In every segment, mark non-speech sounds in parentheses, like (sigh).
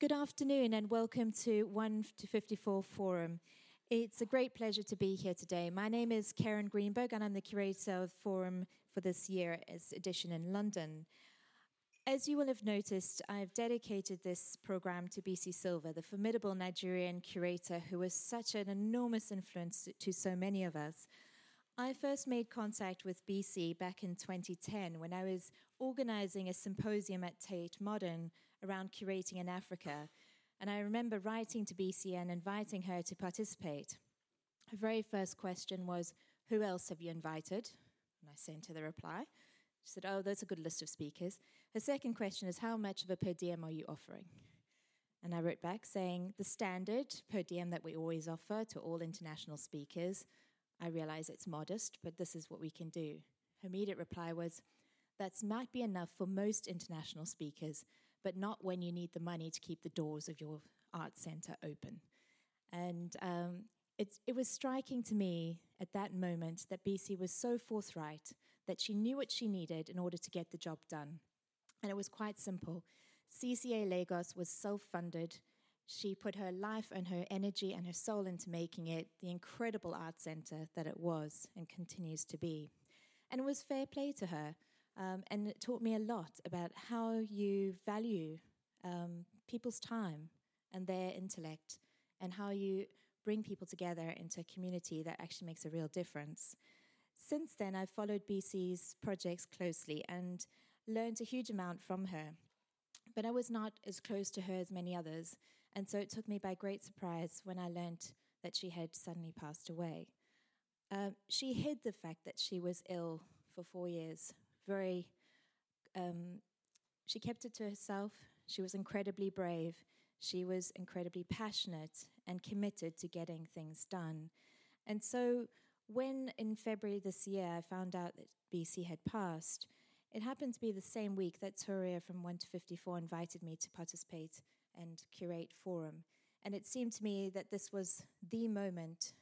Good afternoon and welcome to 1 to 54 Forum. It's a great pleasure to be here today. My name is Kerryn Greenberg and I'm the curator of Forum for this year's edition in London. As you will have noticed, I've dedicated this program to Bisi Silva, the formidable Nigerian curator who was such an enormous influence to so many of us. I first made contact with Bisi back in 2010 when I was organizing a symposium at Tate Modern around curating in Africa. And I remember writing to Bisi and inviting her to participate. Her very first question was, Who else have you invited? And I sent her the reply. She said, Oh, that's a good list of speakers. Her second question is, How much of a per diem are you offering? And I wrote back saying, The standard per diem that we always offer to all international speakers I realize it's modest, but this is what we can do. Her immediate reply was, That might be enough for most international speakers, but not when you need the money to keep the doors of your art center open. And um, it, it was striking to me at that moment that Bisi was so forthright that she knew what she needed in order to get the job done. And it was quite simple. CCA Lagos was self funded she put her life and her energy and her soul into making it the incredible art center that it was and continues to be. And it was fair play to her. Um, and it taught me a lot about how you value um, people's time and their intellect and how you bring people together into a community that actually makes a real difference. Since then, I've followed Bisi's projects closely and learned a huge amount from her. But I was not as close to her as many others, and so it took me by great surprise when I learnt that she had suddenly passed away. Uh, she hid the fact that she was ill for four years. Very, um, she kept it to herself. She was incredibly brave. She was incredibly passionate and committed to getting things done. And so, when in February this year I found out that Bisi had passed, it happened to be the same week that Touria from 1 to 54 invited me to participate and curate forum. And it seemed to me that this was the moment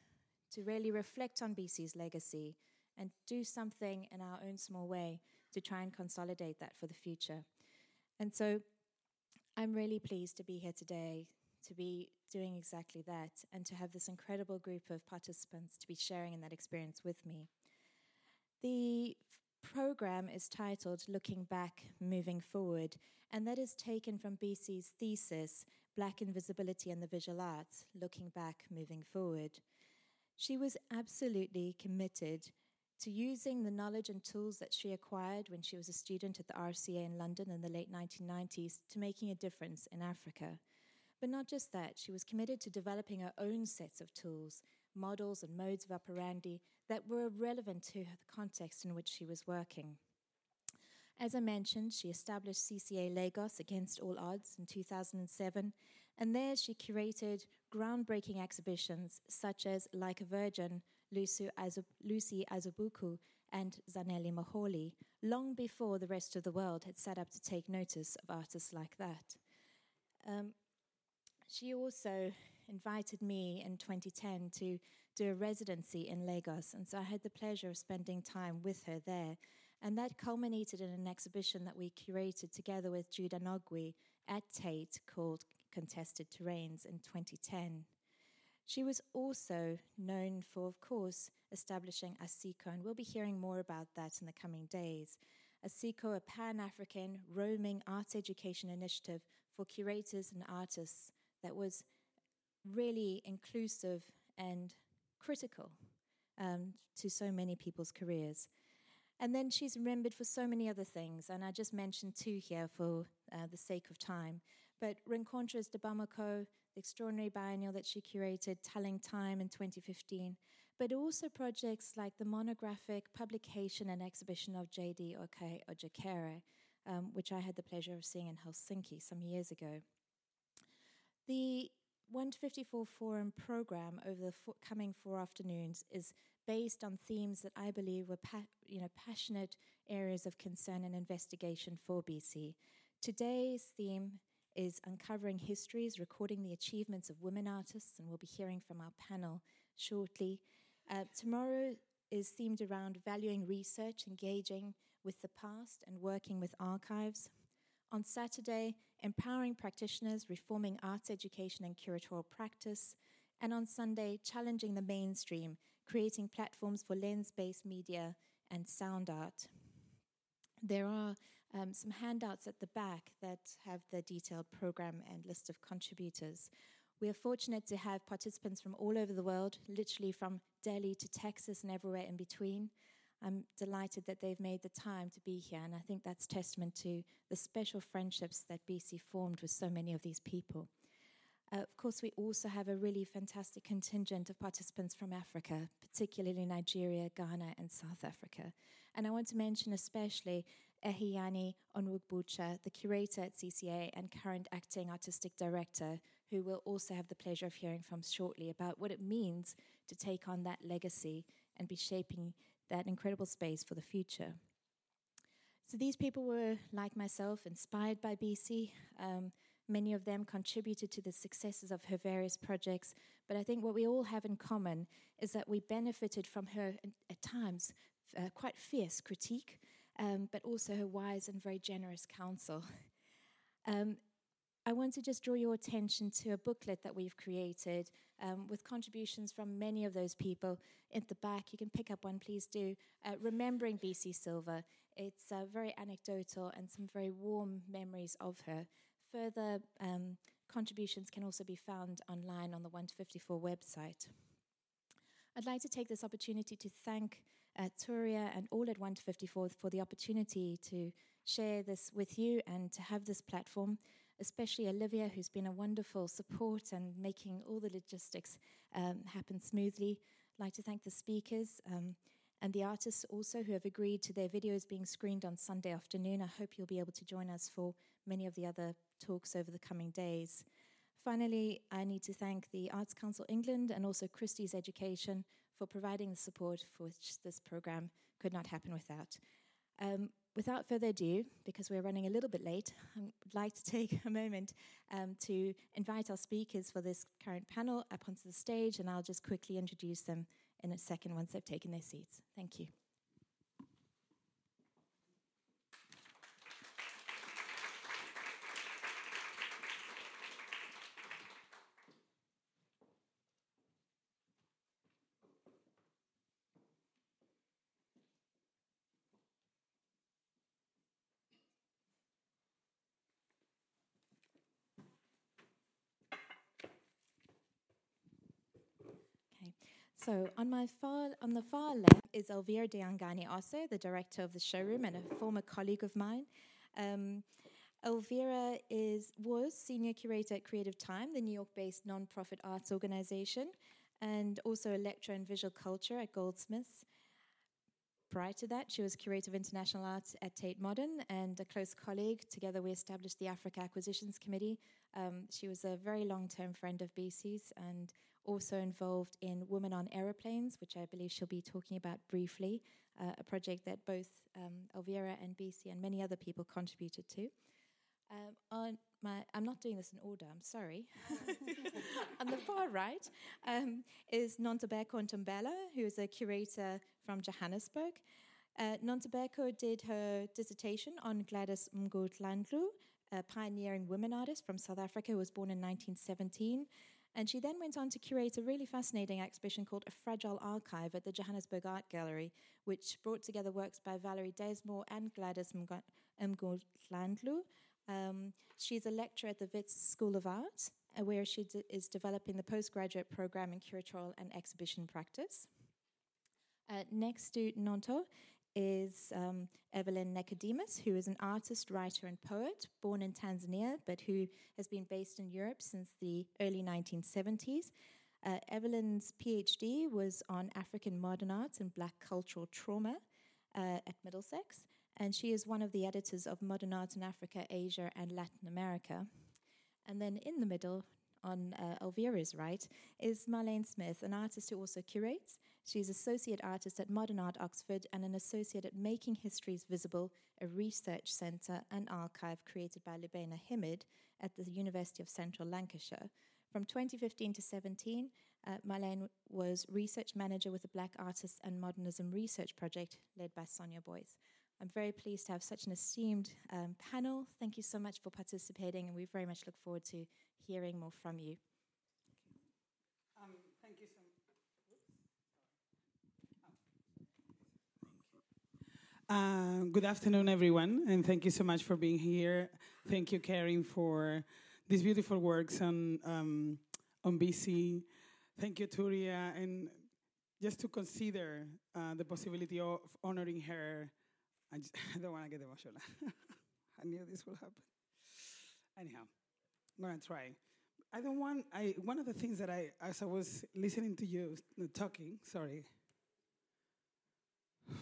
to really reflect on Bisi's legacy and do something in our own small way to try and consolidate that for the future. And so I'm really pleased to be here today to be doing exactly that and to have this incredible group of participants to be sharing in that experience with me. The program is titled Looking Back, Moving Forward, and that is taken from Bisi's thesis, Black Invisibility and the Visual Arts Looking Back, Moving Forward. She was absolutely committed to using the knowledge and tools that she acquired when she was a student at the RCA in London in the late 1990s to making a difference in Africa. But not just that, she was committed to developing her own sets of tools models and modes of operandi that were relevant to the context in which she was working. As I mentioned, she established CCA Lagos against all odds in 2007, and there she curated groundbreaking exhibitions such as Like a Virgin, Lucy, Azubuike, and Zanele Muholi, long before the rest of the world had set up to take notice of artists like that. Um, she also invited me in 2010 to do a residency in Lagos, and so I had the pleasure of spending time with her there. And that culminated in an exhibition that we curated together with Jude Anogwih at Tate called Contested Terrains in 2010. She was also known for, of course, establishing AsiKo, and we'll be hearing more about that in the coming days. AsiKo, a pan African roaming arts education initiative for curators and artists that was really inclusive and critical um, to so many people's careers. And then she's remembered for so many other things, and I just mentioned two here for uh, the sake of time. But Rencontres de Bamako, the extraordinary biennial that she curated, Telling Time in 2015, but also projects like the monographic publication and exhibition of J.D. Okhai Ojeikere, um, which I had the pleasure of seeing in Helsinki some years ago. The 154 Forum program over the four, coming four afternoons is based on themes that I believe were pa- you know, passionate areas of concern and investigation for Bisi. Today's theme is uncovering histories, recording the achievements of women artists, and we'll be hearing from our panel shortly. Uh, tomorrow is themed around valuing research, engaging with the past, and working with archives. On Saturday, empowering practitioners, reforming arts education and curatorial practice, and on Sunday, challenging the mainstream, creating platforms for lens based media and sound art. There are um, some handouts at the back that have the detailed program and list of contributors. We are fortunate to have participants from all over the world, literally from Delhi to Texas and everywhere in between. I'm delighted that they've made the time to be here, and I think that's testament to the special friendships that Bisi formed with so many of these people. Uh, of course, we also have a really fantastic contingent of participants from Africa, particularly Nigeria, Ghana, and South Africa. And I want to mention especially Iheanyi Onwuegbucha, the curator at CCA and current acting artistic director, who we'll also have the pleasure of hearing from shortly about what it means to take on that legacy and be shaping that incredible space for the future. So these people were, like myself, inspired by Bisi. Um, many of them contributed to the successes of her various projects, but I think what we all have in common is that we benefited from her, at times, uh, quite fierce critique, um, but also her wise and very generous counsel. (laughs) Um, I want to just draw your attention to a booklet that we've created um, with contributions from many of those people. At the back, you can pick up one, please do. Uh, Remembering Bisi Silva. It's uh, very anecdotal and some very warm memories of her. Further um, contributions can also be found online on the 1 to 54 website. I'd like to take this opportunity to thank uh, Touria and all at 1 to 54 for the opportunity to share this with you and to have this platform especially Olivia, who's been a wonderful support and making all the logistics um, happen smoothly. I'd like to thank the speakers um, and the artists also who have agreed to their videos being screened on Sunday afternoon. I hope you'll be able to join us for many of the other talks over the coming days. Finally, I need to thank the Arts Council England and also Christie's Education for providing the support for which this program could not happen without. Um, without further ado, because we're running a little bit late, I would like to take a moment um, to invite our speakers for this current panel up onto the stage, and I'll just quickly introduce them in a second once they've taken their seats. Thank you. So on my far on the far left is Elvira Dyangani Ose, the director of the showroom and a former colleague of mine. Um, Elvira is was senior curator at Creative Time, the New York-based nonprofit arts organization, and also a lecturer in visual culture at Goldsmiths. Prior to that, she was curator of international arts at Tate Modern and a close colleague. Together, we established the Africa Acquisitions Committee. Um, she was a very long-term friend of Bisi's and also involved in Women on Aeroplanes, which I believe she'll be talking about briefly, uh, a project that both um, Elvira and Bisi and many other people contributed to. Um, on my, I'm not doing this in order, I'm sorry. (laughs) on the far right um, is Nontobeko Ntombela, who is a curator from Johannesburg. Uh, Nontobeko did her dissertation on Gladys Mgudlandlu, a pioneering women artist from South Africa who was born in 1917. And she then went on to curate a really fascinating exhibition called A Fragile Archive at the Johannesburg Art Gallery, which brought together works by Valerie Desmore and Gladys Mgudlandlu. Um, she's a lecturer at the Wits School of Art, uh, where she d- is developing the postgraduate program in curatorial and exhibition practice. Uh, next to Nonto is um, Everlyn Nicodemus, who is an artist, writer, and poet born in Tanzania, but who has been based in Europe since the early 1970s. Uh, Everlyn's PhD was on African modern arts and black cultural trauma uh, at Middlesex, and she is one of the editors of Modern Art in Africa, Asia, and Latin America. And then in the middle, on uh, Elvira's right, is Marlene Smith, an artist who also curates She's associate artist at Modern Art Oxford and an associate at Making Histories Visible, a research centre and archive created by Lubaina Himid at the University of Central Lancashire. From 2015 to 17, uh, Marlene was research manager with the Black Artists and Modernism Research Project led by Sonia Boyce. I'm very pleased to have such an esteemed um, panel. Thank you so much for participating, and we very much look forward to hearing more from you. Um, thank you so much. Uh, good afternoon, everyone, and thank you so much for being here. Thank you, Kerryn, for these beautiful works on um, on Bisi. Thank you, Touria, and just to consider uh, the possibility of honoring her I, just, (laughs) I don't want to get emotional. (laughs) I knew this would happen. Anyhow, I'm gonna try. I don't want. I one of the things that I, as I was listening to you uh, talking, sorry. (sighs)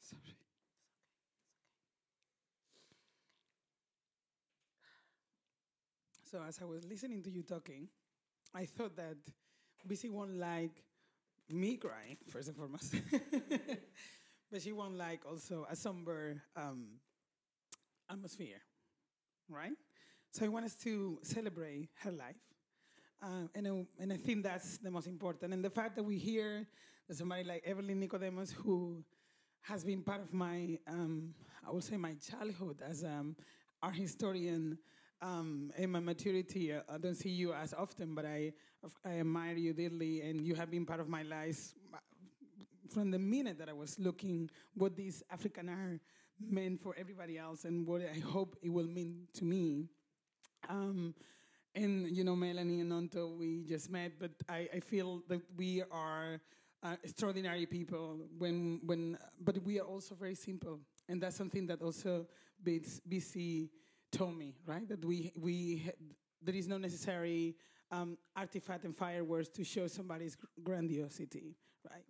sorry. So as I was listening to you talking, I thought that Bisi won't like me crying first and foremost, (laughs) but she won't like also a somber um, atmosphere, right? So I want us to celebrate her life, uh, and I, and I think that's the most important. And the fact that we hear that somebody like Everlyn Nicodemus, who has been part of my, um, I would say, my childhood as um, art historian. Um, in my maturity, uh, I don't see you as often, but I I admire you dearly, and you have been part of my life from the minute that I was looking what this African art meant for everybody else and what I hope it will mean to me. Um, and you know, Melanie and Nonto, we just met, but I, I feel that we are uh, extraordinary people. When when, but we are also very simple, and that's something that also beats Bisi told me, right? That we we there is no necessary um, artifact and fireworks to show somebody's grandiosity, right?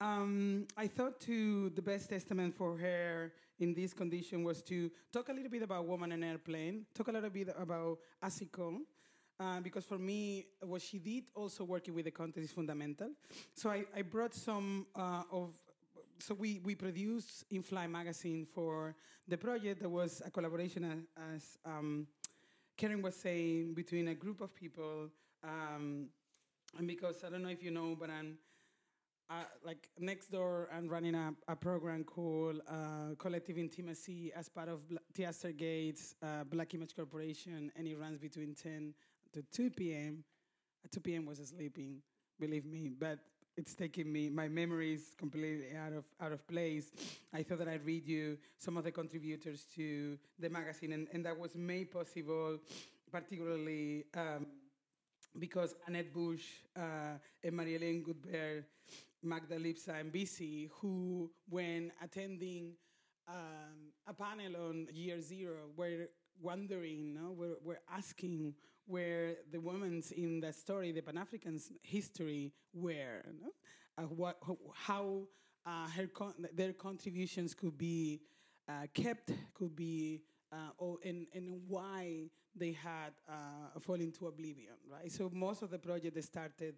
Um, I thought to the best testament for her in this condition was to talk a little bit about Woman and Airplane, talk a little bit about AsiKo, uh, because for me, what she did also working with the content is fundamental. So I, I brought some uh, of, so we, we produced In magazine for the project that was a collaboration as, as um, Kerryn was saying between a group of people, um, and because I don't know if you know, but I'm uh, like next door, I'm running a, a program called uh, Collective Intimacy as part of Bla- Gates uh, Black Image Corporation, and it runs between 10 to 2 p.m. At 2 p.m. was sleeping, believe me, but it's taking me my memory is completely out of out of place. I thought that I'd read you some of the contributors to the magazine, and, and that was made possible, particularly um, because Annett Busch uh, and Marie-Hélène Gutberlet, Magda Lipska, and Bisi, who when attending um, a panel on Year Zero, were wondering, no, were, were asking where the women's in that story, the Pan Africans' history, were, no? uh, what, how uh, her con- their contributions could be uh, kept, could be, uh, or, and, and why they had uh, fallen into oblivion, right? So most of the project started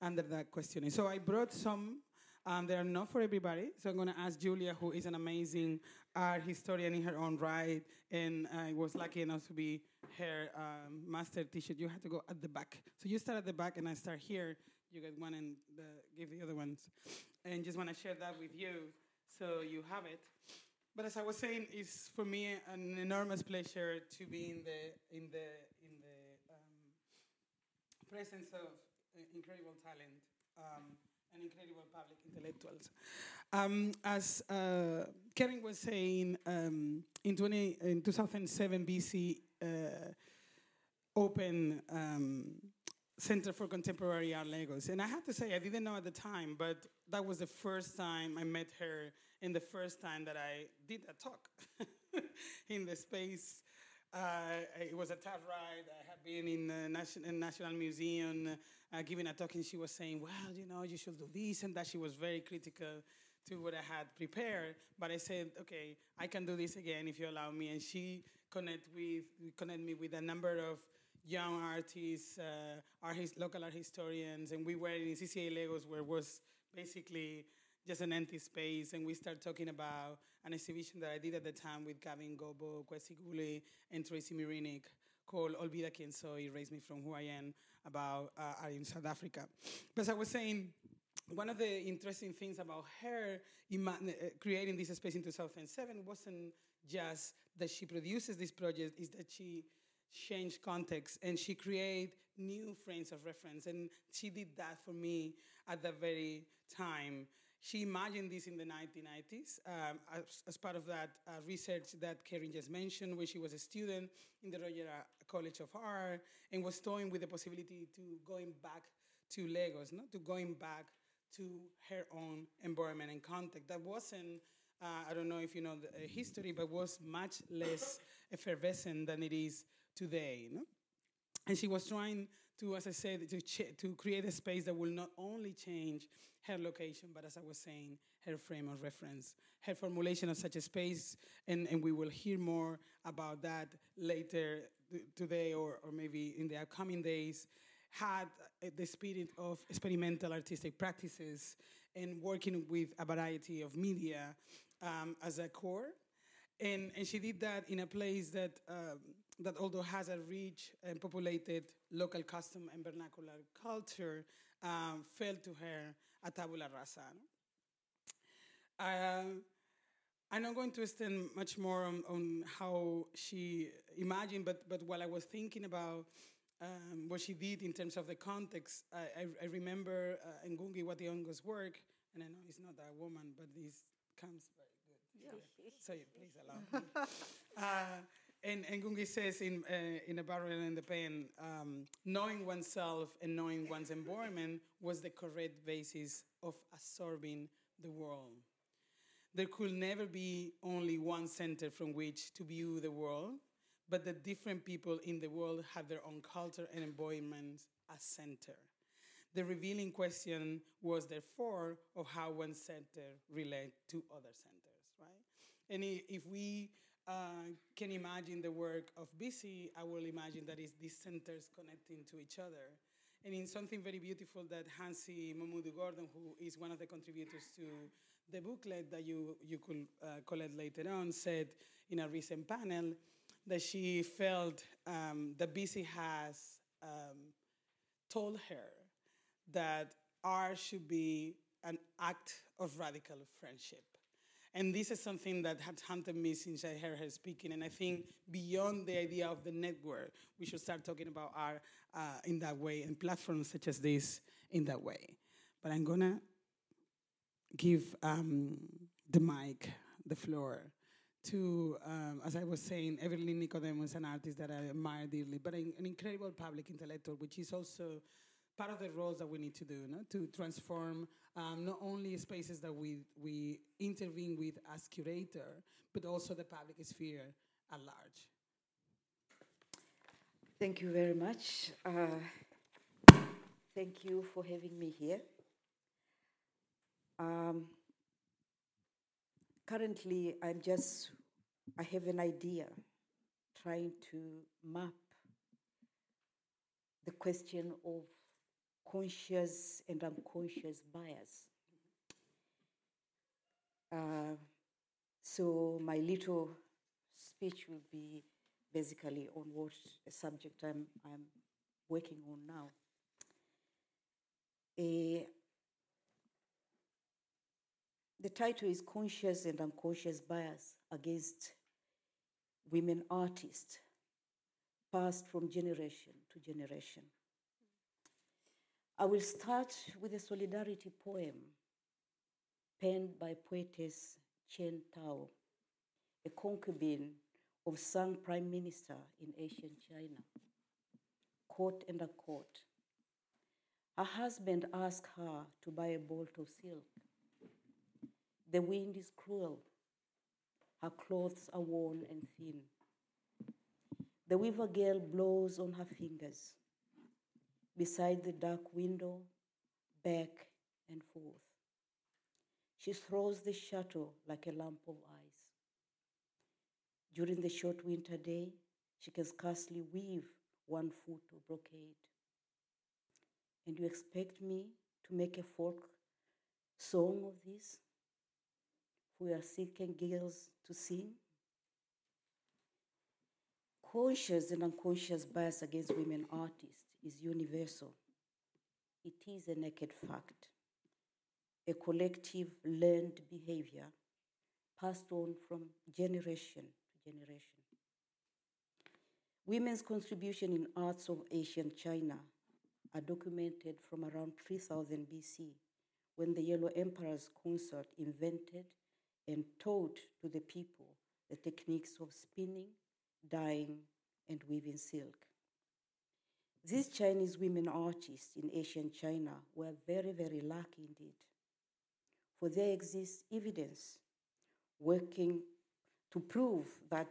under that questioning. So I brought some um, they are not for everybody, so I'm going to ask Julia, who is an amazing art historian in her own right, and I was lucky enough to be her um, master teacher. You have to go at the back. So you start at the back, and I start here. You get one and the, give the other ones. And just want to share that with you so you have it. But as I was saying, it's for me an enormous pleasure to be in the in the in the um, presence of uh, incredible talent. Um, and incredible public intellectuals. Um, as uh, Kerryn was saying, um, in, 20, in 2007 Bisi, uh, open um, Center for Contemporary Art Lagos. And I have to say, I didn't know at the time, but that was the first time I met her and the first time that I did a talk (laughs) in the space. Uh, it was a tough ride. I had been in the National, National Museum uh, giving a talk, and she was saying, "Well, you know, you should do this and that." She was very critical to what I had prepared, but I said, "Okay, I can do this again if you allow me." And she connect with connect me with a number of young artists, uh, art local art historians, and we were in CCA Lagos, where it was basically just an empty space, and we started talking about an exhibition that I did at the time with Gabi Ngcobo, Khwezi Gule, and Tracy Murinik called Olvida Quien Soy, Erase Me From Who I Am, about uh, in South Africa. But as I was saying, one of the interesting things about her ima- uh, creating this space in 2007 wasn't just that she produces this project, is that she changed context and she created new frames of reference. And she did that for me at the very time. She imagined this in the 1990s um, as, as, part of that uh, research that Kerryn just mentioned, where she was a student in the Roger College of Art and was toying with the possibility to going back to Lagos, not to going back to her own environment and context. That wasn't, uh, I don't know if you know the uh, history, but was much less effervescent than it is today. And she was trying to, as I said, to, ch- to create a space that will not only change her location, but as I was saying, her frame of reference, her formulation of such a space, and, and we will hear more about that later th- today or, or maybe in the upcoming days, had the spirit of experimental artistic practices and working with a variety of media um, as a core. And, and she did that in a place that, um, that although has a rich and populated local custom and vernacular culture, um, fell to her a tabula rasa. Uh, I'm not going to extend much more on, on how she imagined, but, but while I was thinking about um, what she did in terms of the context, I, I, I remember uh, Ngugi wa Thiong'o's work, and I know he's not a woman, but this comes very good. Yeah. so please allow me. (laughs) uh, and, Ngugi says in, uh, in A Barrel and the Pen, um, knowing oneself and knowing one's environment was the correct basis of absorbing the world. There could never be only one center from which to view the world, but the different people in the world have their own culture and environments as center. The revealing question was therefore of how one center relate to other centers, right? And if we uh, can imagine the work of Bisi, I will imagine that is these centers connecting to each other. And in something very beautiful that Hansi Momodu-Gordon, who is one of the contributors to the booklet that you, you could uh, collect later on, said in a recent panel that she felt um, that Bisi has um, told her that art should be an act of radical friendship. And this is something that had haunted me since I heard her speaking. And I think beyond the idea of the network, we should start talking about art uh, in that way and platforms such as this in that way. But I'm to give um, the mic, the floor, to, um, as I was saying, Everlyn Nicodemus, an artist that I admire dearly, but an, an incredible public intellectual, which is also part of the roles that we need to do, no? to transform um, not only spaces that we, we intervene with as curator, but also the public sphere at large. Thank you very much. Uh, thank you for having me here. Um, currently, I'm just, I have an idea trying to map the question of conscious and unconscious bias. Uh, so my little speech will be basically on what subject I'm, I'm working on now. Uh, the title is Conscious and Unconscious Bias Against Women Artists, passed from generation to generation. I will start with a solidarity poem penned by poetess Chen Tao, a concubine of Sang Prime Minister in ancient China. Quote and a quote. Her husband asked her to buy a bolt of silk. The wind is cruel. Her clothes are worn and thin. The weaver girl blows on her fingers beside the dark window, back and forth. She throws the shuttle like a lump of ice. During the short winter day, she can scarcely weave one foot of brocade. And you expect me to make a folk song of this? We are seeking girls to sing? Conscious and unconscious bias against women artists is universal. It is a naked fact. a collective learned behavior passed on from generation to generation. Women's contribution in arts of ancient China are documented from around 3000 BC when the Yellow Emperor's consort invented and taught to the people the techniques of spinning, dyeing, and weaving silk. These Chinese women artists in ancient China were very, very lucky indeed, for there exists evidence working to prove that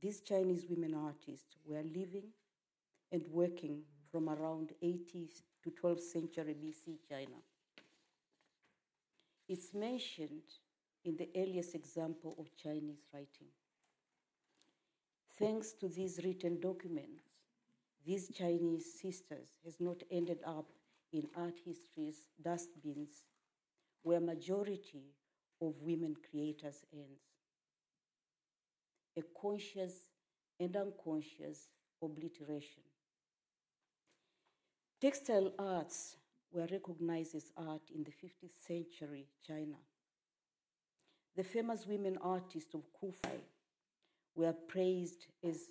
these Chinese women artists were living and working from around 80th to 12th century BC China. It's mentioned in the earliest example of Chinese writing. Thanks to these written documents, these Chinese sisters has not ended up in art history's dustbins where majority of women creators ends. A conscious and unconscious obliteration. Textile arts were recognized as art in the 15th century China. The famous women artists of Kufai were praised as,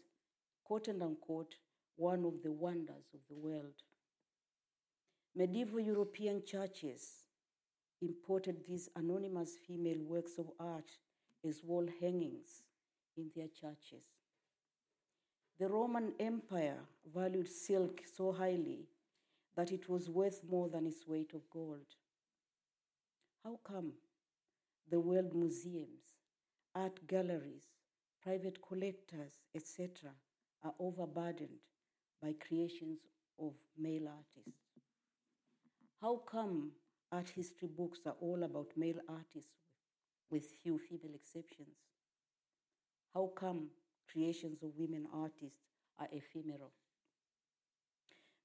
quote and unquote, one of the wonders of the world. Medieval European churches imported these anonymous female works of art as wall hangings in their churches. The Roman Empire valued silk so highly that it was worth more than its weight of gold. How come the world museums, art galleries, private collectors, etc., are overburdened by creations of male artists? How come art history books are all about male artists with few female exceptions? How come creations of women artists are ephemeral?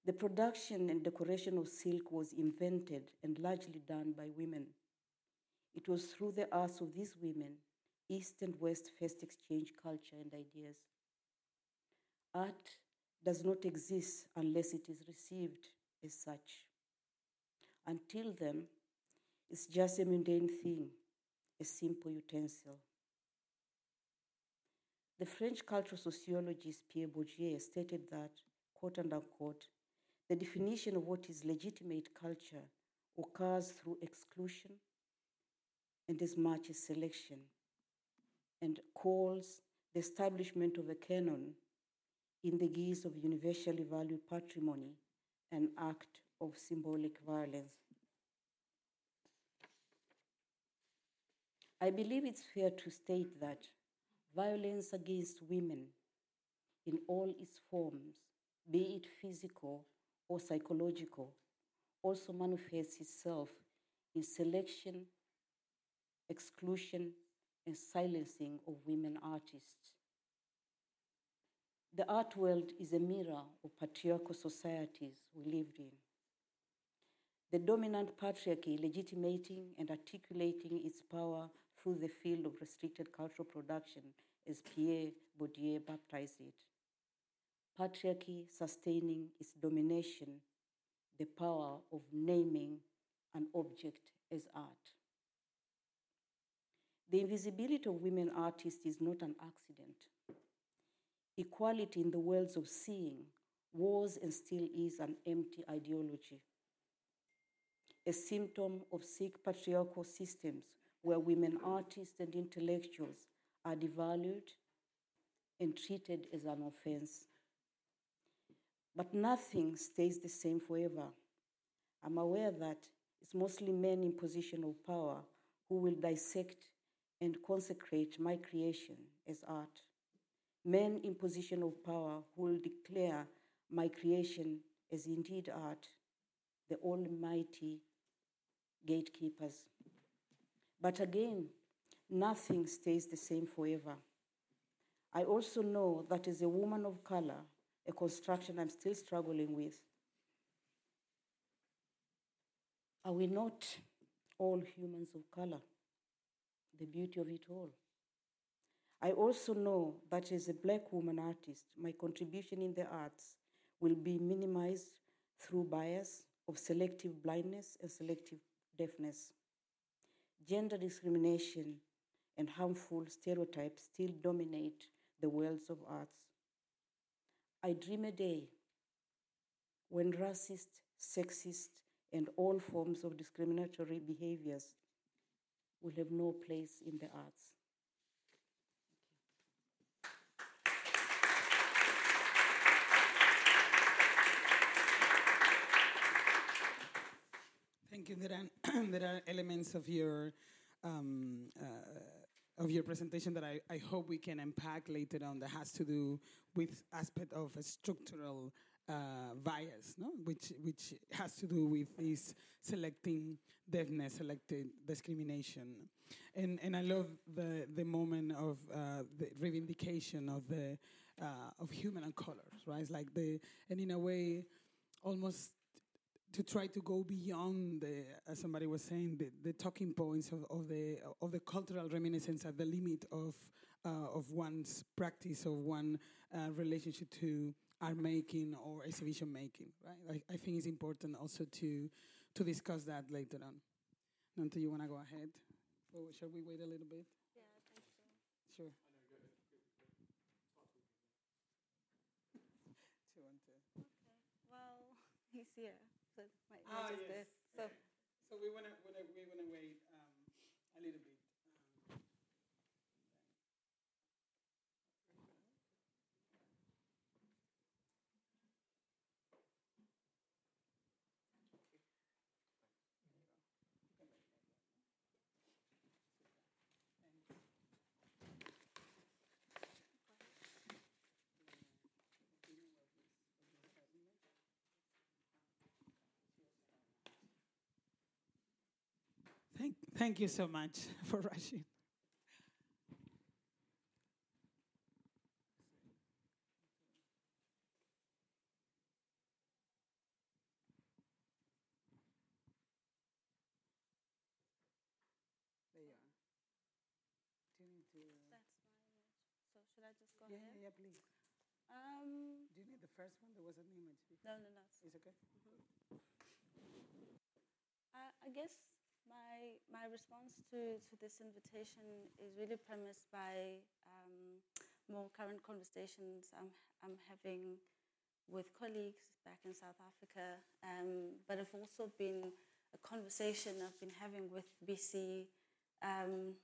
The production and decoration of silk was invented and largely done by women. It was through the arts of these women East and West first exchanged culture and ideas. Art does not exist unless it is received as such. Until then, it's just a mundane thing, a simple utensil. The French cultural sociologist Pierre Bourdieu stated that, quote and unquote, the definition of what is legitimate culture occurs through exclusion as much as selection, and calls the establishment of a canon in the guise of universally valued patrimony an act of symbolic violence. I believe it's fair to state that violence against women in all its forms, be it physical or psychological, also manifests itself in selection, exclusion, and silencing of women artists. The art world is a mirror of patriarchal societies we lived in. The dominant patriarchy legitimating and articulating its power through the field of restricted cultural production, as Pierre Bourdieu baptized it. Patriarchy sustaining its domination, the power of naming an object as art. The invisibility of women artists is not an accident. Equality in the worlds of seeing was and still is an empty ideology, a symptom of sick patriarchal systems where women artists and intellectuals are devalued and treated as an offense. But nothing stays the same forever. I'm aware that it's mostly men in position of power who will dissect and consecrate my creation as art. Men in position of power who will declare my creation as indeed art, the almighty gatekeepers. But again, nothing stays the same forever. I also know that as a woman of color, a construction I'm still struggling with, are we not all humans of color? The beauty of it all. I also know that as a black woman artist, my contribution in the arts will be minimized through bias of selective blindness and selective deafness. gender discrimination and harmful stereotypes still dominate the worlds of arts. I dream a day when racist, sexist, and all forms of discriminatory behaviors will have no place in the arts. Thank you. There are, (clears throat) there are elements of your um, uh, of your presentation that I, I hope we can unpack later on that has to do with aspect of a structural uh, bias, no? which which has to do with this selecting deafness, selected discrimination, and and I love the the moment of uh, the reivindication of the uh, of human and colors, right? It's like the and in a way, almost to try to go beyond the, as somebody was saying, the, the talking points of, of the of the cultural reminiscence at the limit of uh, of one's practice of one uh, relationship to art making or exhibition making, right? I, I think it's important also to to discuss that later on. Nonto, you want to go ahead? Or shall we wait a little bit? Yeah, I think so. Sure. Do you want to- Well, (laughs) he's here, so my Ah, is yes. there. So, So we want to we want to wait um, a little bit. Thank, thank you so much (laughs) for rushing. There you are. Do you need to? that's my image. So should I just go Yeah, ahead? yeah, yeah, please. Um, Do you need the first one? There was an image. before. no, no, no. It's okay. I, I guess my my response to, to this invitation is really premised by um, more current conversations I'm I'm having with colleagues back in South Africa, um, but have also been a conversation I've been having with Bisi um,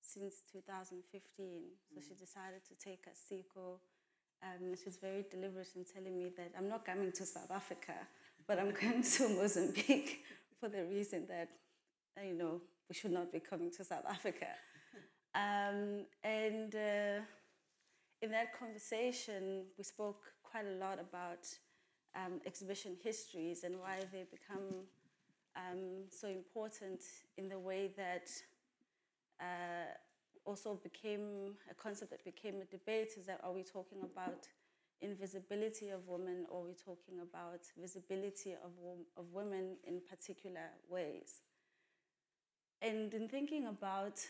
since 2015. So she decided to take a SICO. Um, she's very deliberate in telling me that I'm not coming to South Africa, but I'm (laughs) going to Mozambique for the reason that, uh, you know, we should not be coming to South Africa. (laughs) Um, and uh, in that conversation, we spoke quite a lot about um, exhibition histories and why they become um, so important in the way that uh, also became a concept that became a debate is that are we talking about invisibility of women or we're we talking about visibility of, of women in particular ways? And in thinking about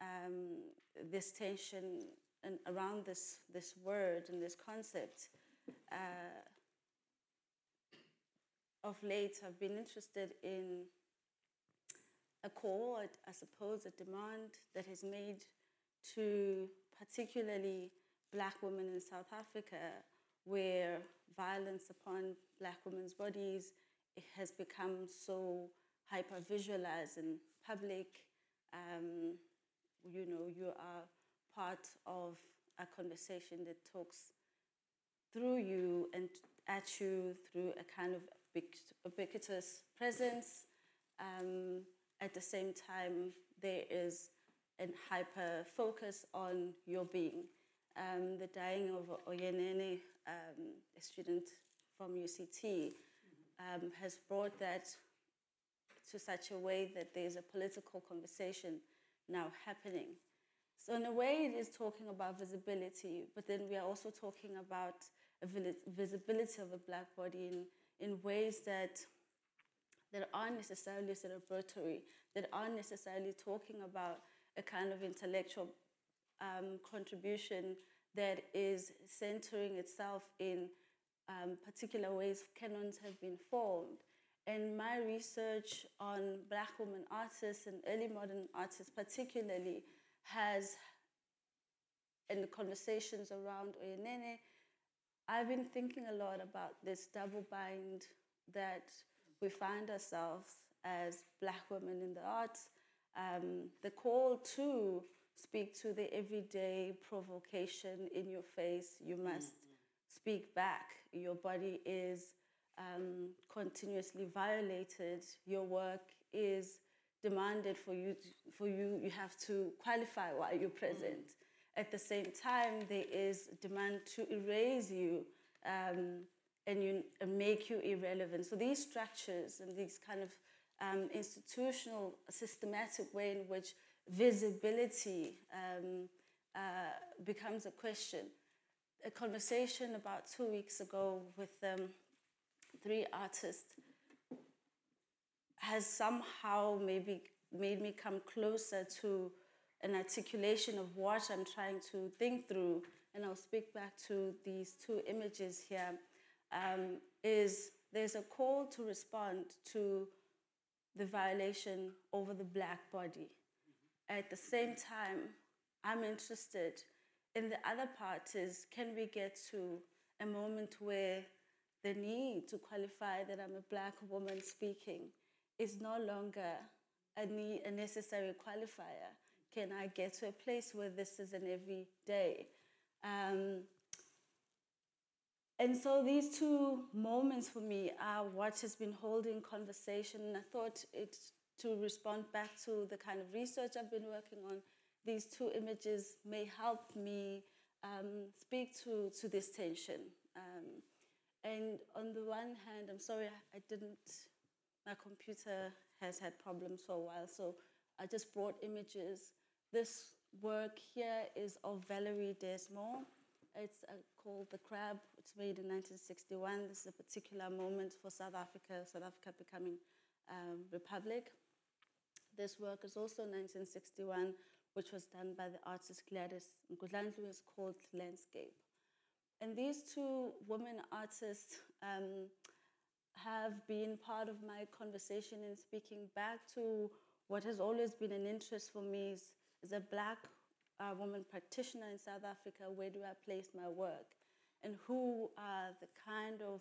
um, this tension and around this, this word and this concept, uh, of late I've been interested in a call, I- I suppose, a demand that is made to particularly black women in South Africa, where violence upon black women's bodies has become so hyper visualized in public. Um, you know, you are part of a conversation that talks through you and at you through a kind of ubiquitous presence. Um, at the same time, there is a hyper focus on your being. Um, the dying of Uyinene, um, a student from UCT, um, has brought that to such a way that there's a political conversation now happening. So, in a way, it is talking about visibility, but then we are also talking about visibility of a black body in, in ways that, that aren't necessarily celebratory, that aren't necessarily talking about a kind of intellectual um, contribution that is centering itself in um, particular ways canons have been formed And my research on black women artists and early modern artists, particularly, has, in the conversations around Uyinene, I've been thinking a lot about this double bind that we find ourselves as black women in the arts. Um, the call to speak to the everyday provocation in your face, you must speak back. Your body is um, continuously violated. Your work is demanded for you. For you, you have to qualify why you're present. At the same time, there is demand to erase you um, and you and make you irrelevant. So these structures and these kind of um, institutional, systematic way in which visibility um, uh, becomes a question. A conversation about two weeks ago with um, three artists has somehow maybe made me come closer to an articulation of what I'm trying to think through. And I'll speak back to these two images here. Um, is there's a call to respond to the violation over the black body. At the same time, I'm interested in the other part is can we get to a moment where the need to qualify that I'm a black woman speaking is no longer a, need, a necessary qualifier? Can I get to a place where this is an everyday? Um, and so these two moments for me are what has been holding conversation. And I thought it to respond back to the kind of research I've been working on. These two images may help me um, speak to, to this tension. Um, and on the one hand, I'm sorry I didn't, my computer has had problems for a while, so I just brought images. This work here is of Valerie Desmore. It's uh, called The Crab. It's made in 1961. This is a particular moment for South Africa, South Africa becoming um, republic. This work is also 1961, which was done by the artist Gladys Mgudlandlu. It's called Landscape. And these two women artists um, have been part of my conversation in speaking back to what has always been an interest for me is, as a black uh, woman practitioner in South Africa, where do I place my work? And who are the kind of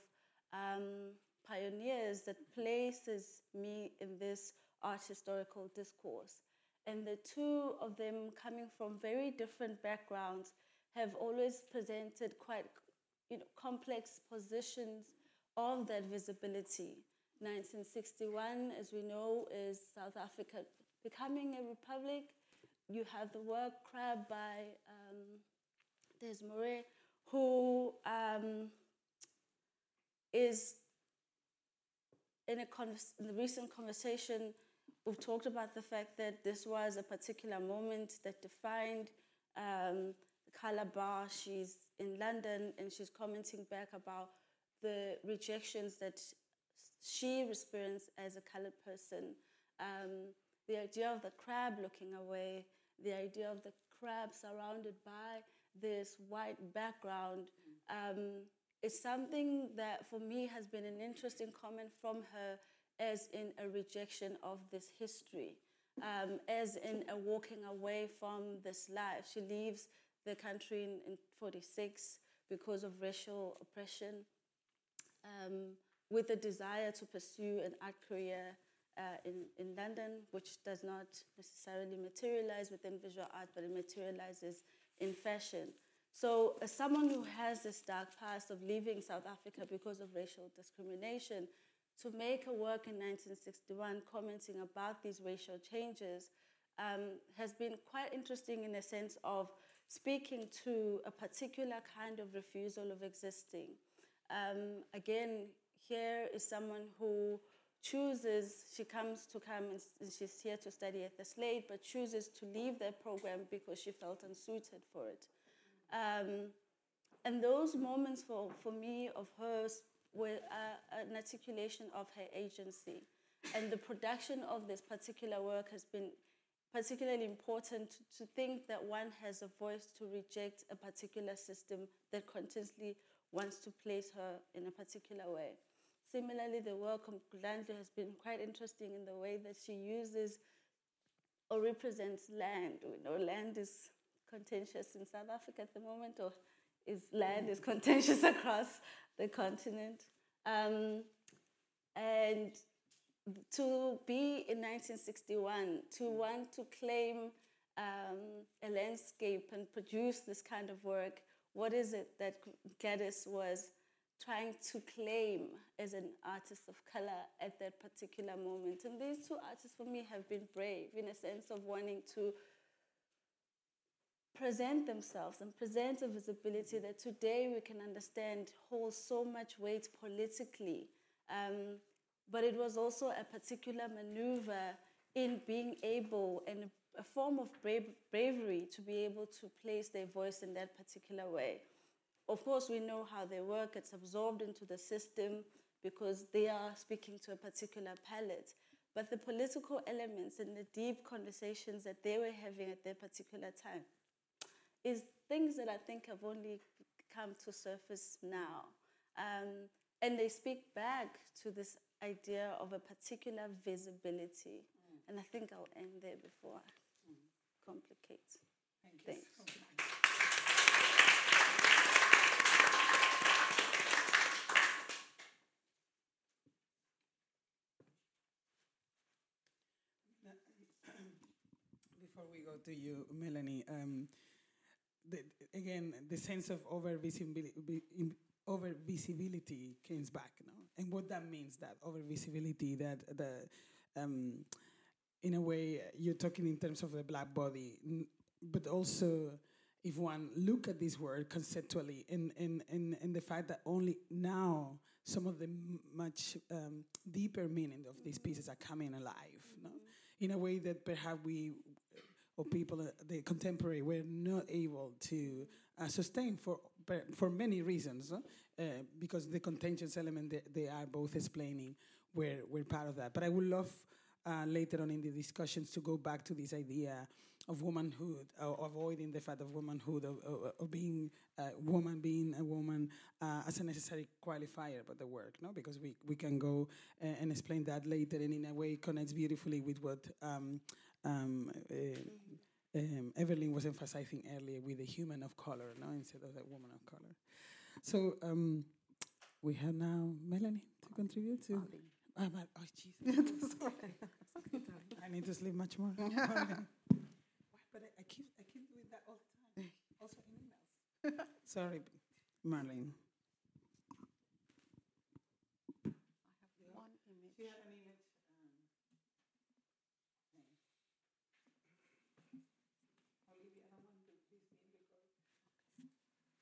um, pioneers that places me in this art historical discourse? And the two of them coming from very different backgrounds have always presented quite you know, complex positions of that visibility. 1961, as we know, is South Africa becoming a republic you have the work Crab by um, Desmore, who um, is in a convers- in the recent conversation, we've talked about the fact that this was a particular moment that defined um, the Calabar. She's in London and she's commenting back about the rejections that she experienced as a colored person. Um, the idea of the crab looking away, the idea of the crab surrounded by this white background um, is something that for me has been an interesting comment from her as in a rejection of this history, um, as in a walking away from this life. She leaves the country in, in 46 because of racial oppression um, with a desire to pursue an art career uh, in, in London, which does not necessarily materialize within visual art, but it materializes in fashion. So, as someone who has this dark past of leaving South Africa because of racial discrimination, to make a work in 1961 commenting about these racial changes um, has been quite interesting in the sense of speaking to a particular kind of refusal of existing. Um, again, here is someone who chooses, she comes to come and she's here to study at the Slade, but chooses to leave that program because she felt unsuited for it. Um, and those moments for, for me of hers were uh, an articulation of her agency. And the production of this particular work has been particularly important to, think that one has a voice to reject a particular system that continuously wants to place her in a particular way. Similarly, the work of Gladys has been quite interesting in the way that she uses or represents land. We know land is contentious in South Africa at the moment, or is land is contentious (laughs) across the continent. Um, and to be in 1961, to want to claim um, a landscape and produce this kind of work, what is it that Gladys was trying to claim as an artist of color at that particular moment? And these two artists, for me, have been brave in a sense of wanting to present themselves and present a visibility that today we can understand holds so much weight politically. Um, but it was also a particular maneuver in being able and a form of brave, bravery to be able to place their voice in that particular way. Of course, we know how they work, it's absorbed into the system because they are speaking to a particular palate. But the political elements and the deep conversations that they were having at that particular time is things that I think have only come to surface now. Um, and they speak back to this idea of a particular visibility. Mm. And I think I'll end there before I mm. complicate Thank things. Before we go to you, Melanie, um, the, again, the sense of over visibility, over visibility comes back, no? and what that means that over visibility, that the um, in a way you're talking in terms of the black body, but also if one look at this word conceptually, in in in, in the fact that only now some of the much um, deeper meaning of these pieces are coming alive, no? in a way that perhaps we or people, uh, the contemporary, were not able to uh, sustain for for many reasons, uh, because the contentious element they, they, are both explaining were were part of that. But I would love uh, later on in the discussions to go back to this idea of womanhood, uh, avoiding the fact of womanhood, of, of, of being a woman, being a woman uh, as a necessary qualifier but the work, no? Because we, we can go and explain that later, and in a way connects beautifully with what um, um, uh, um, Everlyn was emphasizing earlier with the human of color, now instead of the woman of color. So um, we have now Melanie to contribute to. Oh, but, oh Jesus! I need to sleep much more. (laughs) but I, I, keep I keep doing that all the time, (laughs) also in emails. Sorry, Marlene.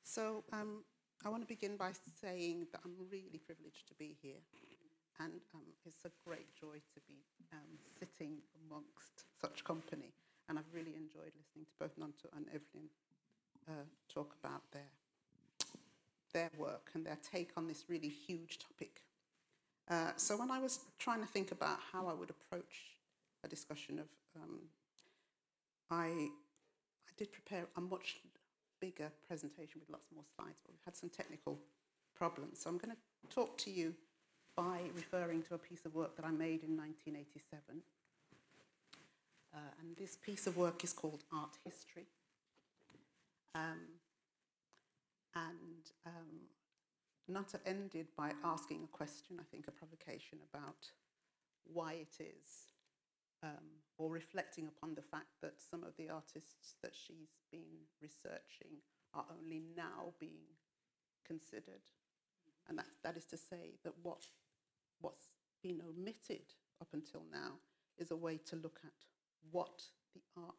So um, I want to begin by saying that I'm really privileged to be here. And um, it's a great joy to be um, sitting amongst such company. And I've really enjoyed listening to both Nonto and Everlyn uh, talk about their, their work and their take on this really huge topic. Uh, so when I was trying to think about how I would approach a discussion of, um, I, I did prepare a much bigger presentation with lots more slides, but we've had some technical problems. So I'm going to talk to you by referring to a piece of work that I made in 1987. Uh, and this piece of work is called Art History. Um, and um, Nonto ended by asking a question, I think a provocation, about why it is um, or reflecting upon the fact that some of the artists that she's been researching are only now being considered. And that, that is to say that what, what's been omitted up until now is a way to look at what the art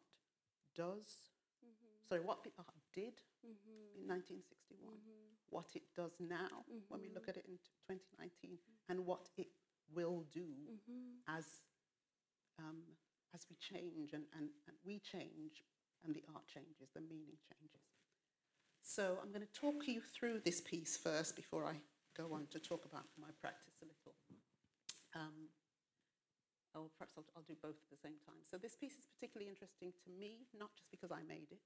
does, mm-hmm. sorry, what the art did mm-hmm. in 1961, mm-hmm. what it does now when we look mm-hmm. at it in 2019, and what it will do mm-hmm. as as we change and, and, and we change and the art changes, the meaning changes. So I'm going to talk you through this piece first before I go on to talk about my practice a little. Um, or perhaps I'll, I'll, do both at the same time. So this piece is particularly interesting to me, not just because I made it,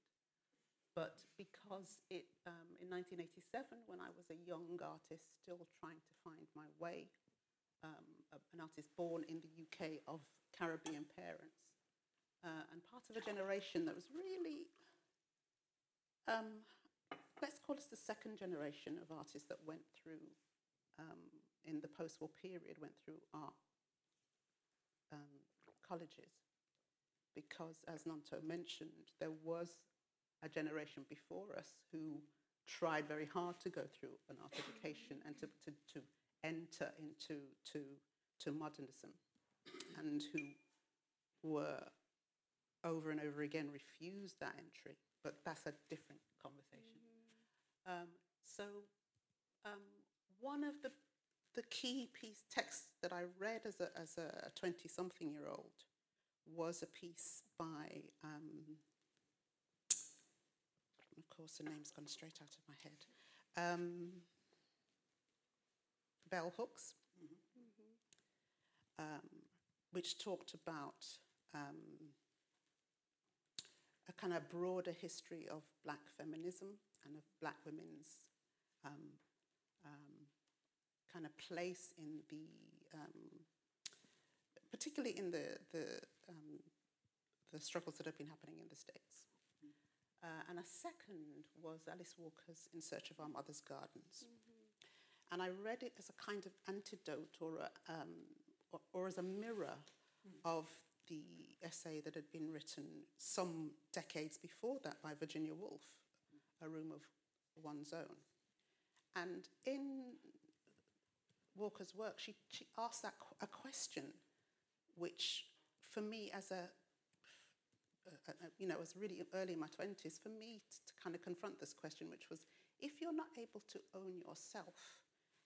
but because it, um, in 1987, when I was a young artist still trying to find my way um, an artist born in the UK of Caribbean parents, uh, and part of a generation that was really, um, let's call us the second generation of artists that went through, um, in the post war period, went through art um, colleges. Because, as Nonto mentioned, there was a generation before us who tried very hard to go through an art education and to, to, to enter into to, to modernism and who were over and over again refused that entry. But that's a different conversation. Um, so um, one of the, the key piece texts that I read as a, as a 20-something year old was a piece by, um, of course the name's gone straight out of my head, um, Bell Hooks, um, which talked about um, a kind of broader history of black feminism and of black women's um, um, kind of place in the, um, particularly in the, the, um, the struggles that have been happening in the States. Uh, and a second was Alice Walker's In Search of Our Mother's Gardens. And I read it as a kind of antidote or, a, um, or, or as a mirror of the essay that had been written some decades before that by Virginia Woolf, A Room of One's Own. And in Walker's work, she, she asked that a question, which for me, as a, a, a you know, was really early in my 20s, for me t- to kind of confront this question, which was if you're not able to own yourself,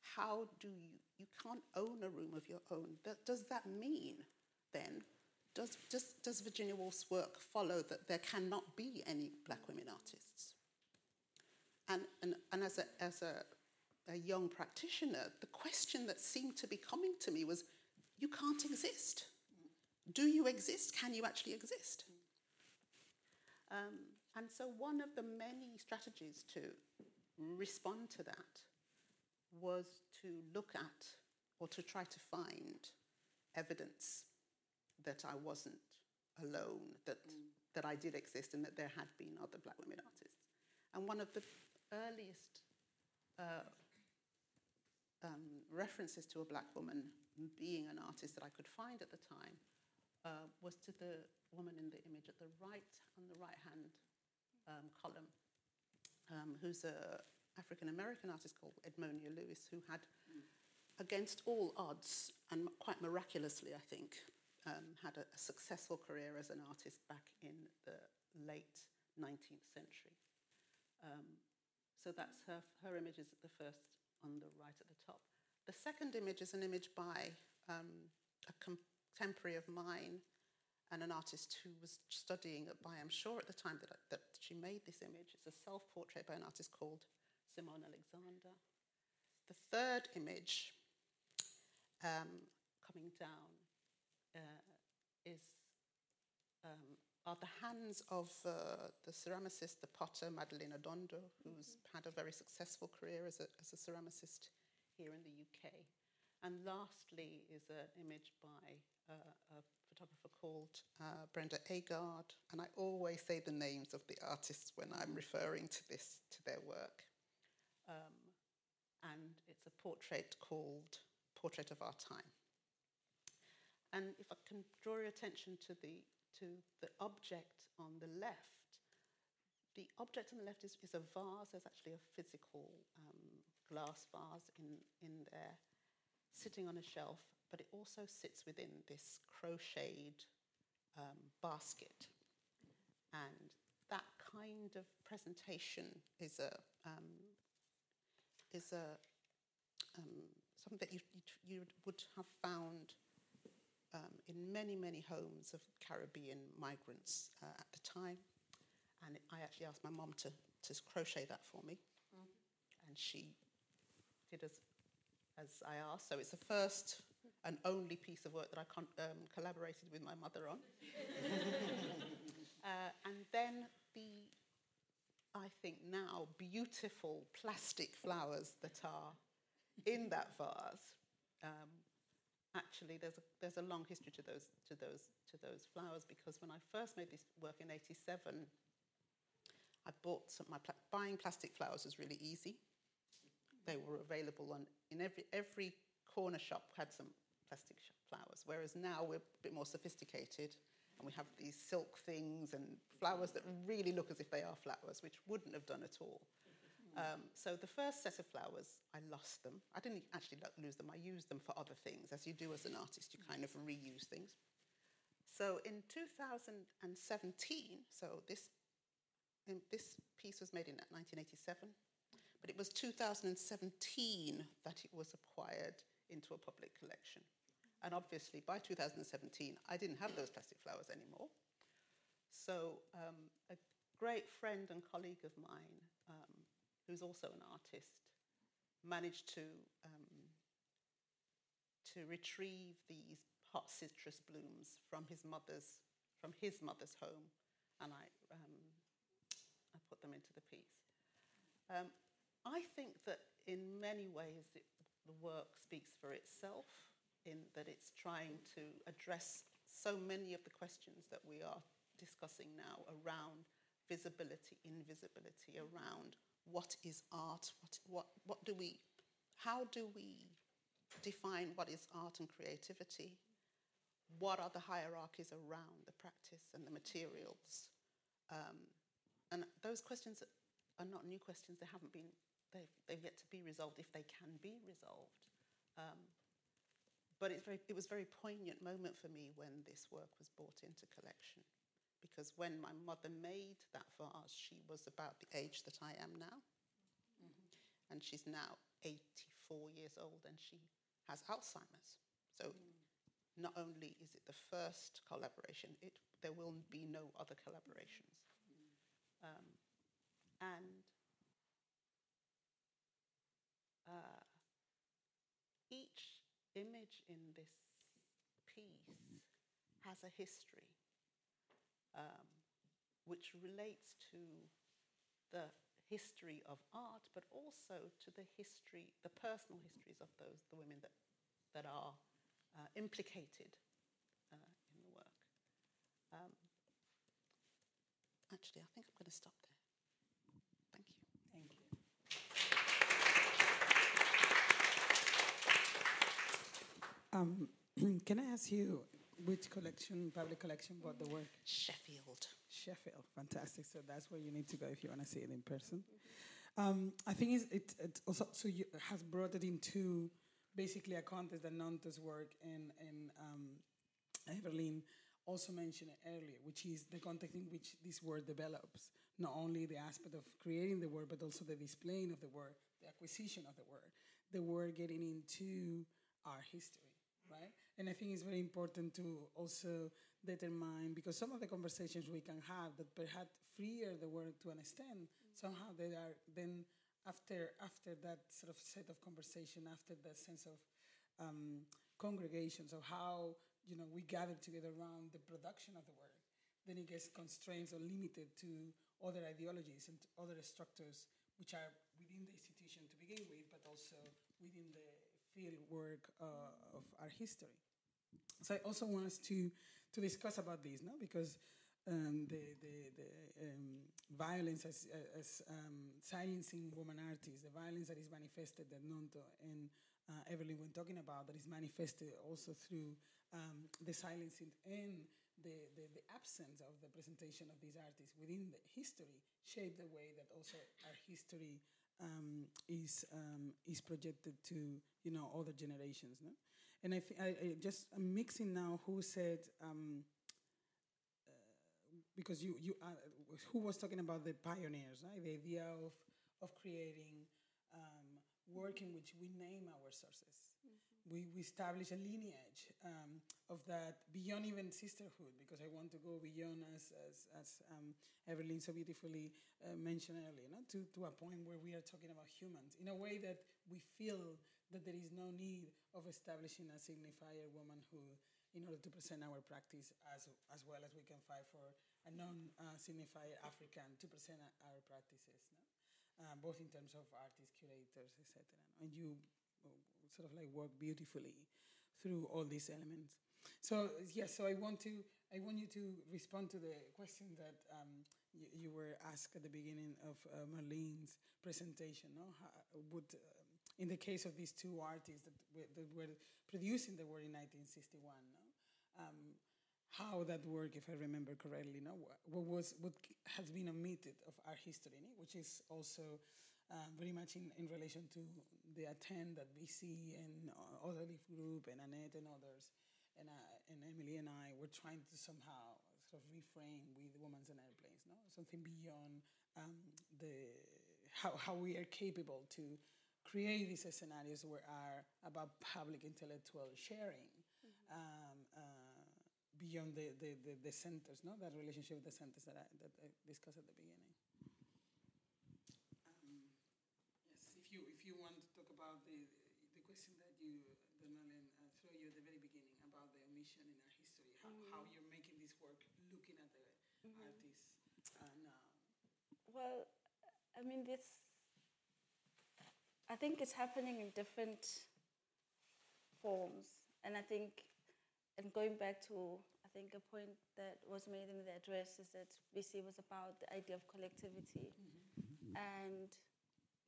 how do you, you can't own a room of your own. Does that mean then, does, does, does Virginia Woolf's work follow that there cannot be any black women artists? And, and, and as, a, as a, a young practitioner, the question that seemed to be coming to me was you can't exist. Do you exist? Can you actually exist? Um, and so, one of the many strategies to respond to that was to look at or to try to find evidence that I wasn't alone, that, that I did exist, and that there had been other black women artists. And one of the earliest uh, um, references to a black woman being an artist that I could find at the time uh, was to the woman in the image at the right, on the right hand um, column, um, who's a African American artist called Edmonia Lewis, who had, against all odds, and quite miraculously, I think, um, had a, a successful career as an artist back in the late 19th century. Um, so that's her, her image is the first on the right at the top. The second image is an image by um, a contemporary of mine and an artist who was studying at Byam Shaw at the time that, I, that she made this image. It's a self portrait by an artist called Simone Alexander. The third image, um, coming down, uh, is um, are the hands of uh, the ceramicist, the potter Magdalene Odundo, who's had a very successful career as a, as a ceramicist here in the UK. And lastly is an image by uh, a photographer called uh, Brenda Agard, and I always say the names of the artists when I'm referring to this to their work. Um, and it's a portrait called Portrait of Our Time. And if I can draw your attention to the to the object on the left, the object on the left is, is a vase. There's actually a physical um, glass vase in, in there, sitting on a shelf, but it also sits within this crocheted um, basket. And that kind of presentation is a um, is a um, something that you, you, you would have found um, in many, many homes of Caribbean migrants uh, at the time. And I actually asked my mom to, to crochet that for me. And she did as, as I asked. So it's the first and only piece of work that I con- um, collaborated with my mother on. (laughs) uh, and then the, I think now, beautiful plastic flowers that are in that vase. Um, actually there's a, there's a long history to those, to, those, to those flowers because when I first made this work in 87, I bought some, my buying plastic flowers was really easy. They were available on, in every, every corner shop had some plastic flowers, whereas now we're a bit more sophisticated and we have these silk things and flowers that really look as if they are flowers, which wouldn't have done at all. Um, so the first set of flowers, I lost them. I didn't actually lose them. I used them for other things. As you do as an artist, you kind of reuse things. So in 2017, so this, this piece was made in 1987, but it was 2017 that it was acquired into a public collection. And obviously, by 2017, I didn't have those plastic flowers anymore. So um, a great friend and colleague of mine um, who's also an artist, managed to um, to retrieve these hot citrus blooms from his mother's from his mother's home, and I um, I put them into the piece. Um, I think that in many ways it, the work speaks for itself in that it's trying to address so many of the questions that we are discussing now around visibility, invisibility, around what is art, what, what, what do we, how do we define what is art and creativity? What are the hierarchies around the practice and the materials? Um, and those questions are not new questions. They haven't been, they've, they've yet to be resolved if they can be resolved. Um, but it's very, it was a very poignant moment for me when this work was brought into collection because when my mother made that vase, she was about the age that I am now. Mm-hmm. And she's now 84 years old and she has Alzheimer's. So mm. not only is it the first collaboration, it, there will be no other collaborations. Mm. Um, and uh, each image in this piece has a history um, which relates to the history of art, but also to the history, the personal histories of those the women that that are uh, implicated uh, in the work. Um, actually, I think I'm going to stop there. Thank you. Thank you. Um, (clears throat) can I ask you which collection, public collection, bought the work? Sheffield. Sheffield, fantastic. So that's where you need to go if you want to see it in person. Um, I think it's, it, it also so you has brought it into basically a contest that Nonto's work and and um, Everlyn also mentioned it earlier, which is the context in which this work develops. Not only the aspect of creating the work, but also the displaying of the work, the acquisition of the work, the work getting into our history right? And I think it's very important to also determine because some of the conversations we can have that perhaps freer the word to understand mm-hmm. somehow they are then after after that sort of set of conversation after that sense of um, congregations of how you know we gather together around the production of the work then it gets constrained or limited to other ideologies and other structures which are within the institution to begin with but also within the field work uh, of our history. So I also want us to to discuss about this, no, because um, the the, the um, violence as, as um, silencing woman artists, the violence that is manifested that Nonto and uh, Everlyn were talking about, that is manifested also through um, the silencing and the, the, the, absence of the presentation of these artists within the history shape the way that also our history um, is um, is projected to you know other generations. No? And I, I, I just I'm mixing now who said um, uh, because you you uh, who was talking about the pioneers, right? The idea of of creating um, work in which we name our sources we, we establish a lineage um, of that beyond even sisterhood, because I want to go beyond, as, as, as um, Everlyn so beautifully uh, mentioned earlier, no? to, to a point where we are talking about humans in a way that we feel that there is no need of establishing a signifier woman who, in order to present our practice as, as well as we can fight for a non-signifier uh, African to present our practices, no? Uh, both in terms of artists, curators, etc. And you sort of like work beautifully through all these elements. So yes, so I want to I want you to respond to the question that um, you, you, were asked at the beginning of uh, Marlene's presentation. No? How would um, in the case of these two artists that, that were producing the work in 1961, no? Um, how that work, if I remember correctly, no? what was what has been omitted of our history, which is also uh, very much in, in relation to the attend that we and in uh, other group and Annett and others and, uh, and Emily and I were trying to somehow sort of reframe with Women's and Airplanes, no? Something beyond um, the how, how we are capable to create these scenarios where are about public intellectual sharing mm-hmm. um, uh, beyond the, the, the, the, centers, no? That relationship with the centers that I, that I discussed at the beginning. Um, yes, if you, if you want to talk about the, the question that you, Donalen, uh, threw you at the very beginning in our history, how, mm-hmm. how you're making this work looking at the mm-hmm. artists uh, now? Well, I mean, this, I think it's happening in different forms. And I think, and going back to, I think a point that was made in the address is that Bisi was about the idea of collectivity. Mm-hmm. And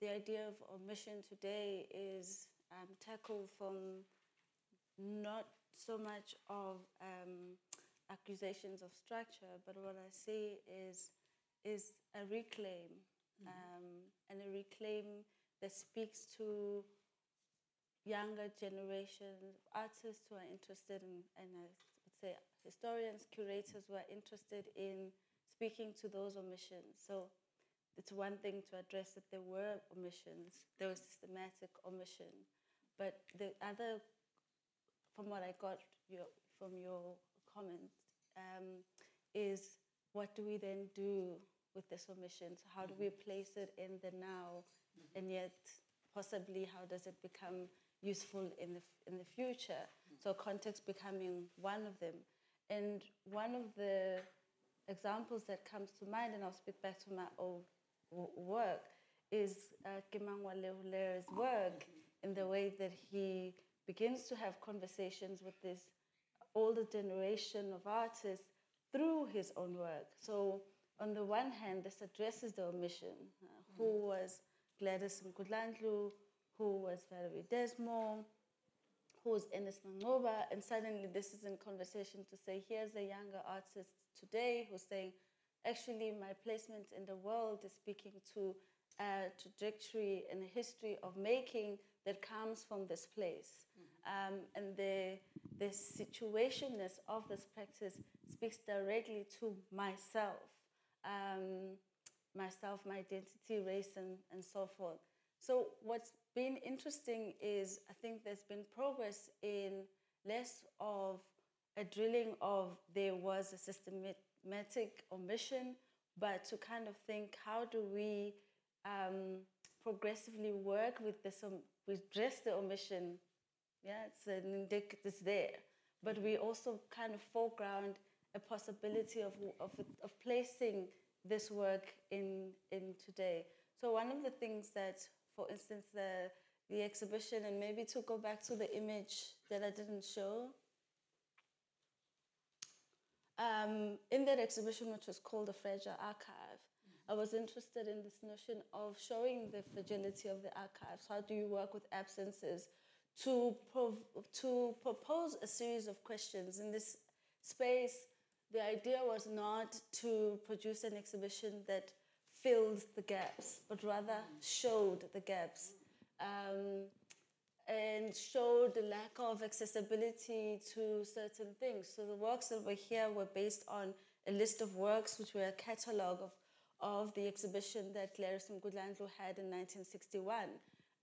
the idea of omission today is um, tackled from not so much of um, accusations of structure, but what I see is is a reclaim, mm-hmm. um, and a reclaim that speaks to younger generations, artists who are interested in, and I would say historians, curators who are interested in speaking to those omissions. So it's one thing to address that there were omissions, there was systematic omission, but the other from what I got your, from your comments, um, is what do we then do with the submissions? How do we mm-hmm. place it in the now, mm-hmm. and yet possibly how does it become useful in the in the future? Mm-hmm. So context becoming one of them, and one of the examples that comes to mind, and I'll speak back to my own work, is uh, Kemang Wa Lehulere's work in the way that he begins to have conversations with this older generation of artists through his own work. So, on the one hand, this addresses the omission. Uh, who was Gladys Mgudlandlu, who was Valerie Desmore, who was Ernest Mancoba, and suddenly this is in conversation to say, here's a younger artist today who's saying, actually, my placement in the world is speaking to a trajectory and a history of making that comes from this place. Um, and the, the situationness of this practice speaks directly to myself, um, myself, my identity, race, and, and so forth. So, what's been interesting is I think there's been progress in less of a drilling of there was a systematic omission, but to kind of think how do we um, progressively work with this, um, just the omission yeah, it's an indic- it's there. But we also kind of foreground a possibility of, of, of placing this work in, in today. So one of the things that, for instance, the, the exhibition, and maybe to go back to the image that I didn't show, um, in that exhibition, which was called the Fragile Archive, I was interested in this notion of showing the fragility of the archives. How do you work with absences? To, prov- to propose a series of questions. In this space, the idea was not to produce an exhibition that filled the gaps, but rather showed the gaps. Um, and showed the lack of accessibility to certain things. So the works that were here were based on a list of works which were a catalogue of, of the exhibition that Gladys Mgudlandlu had in 1961.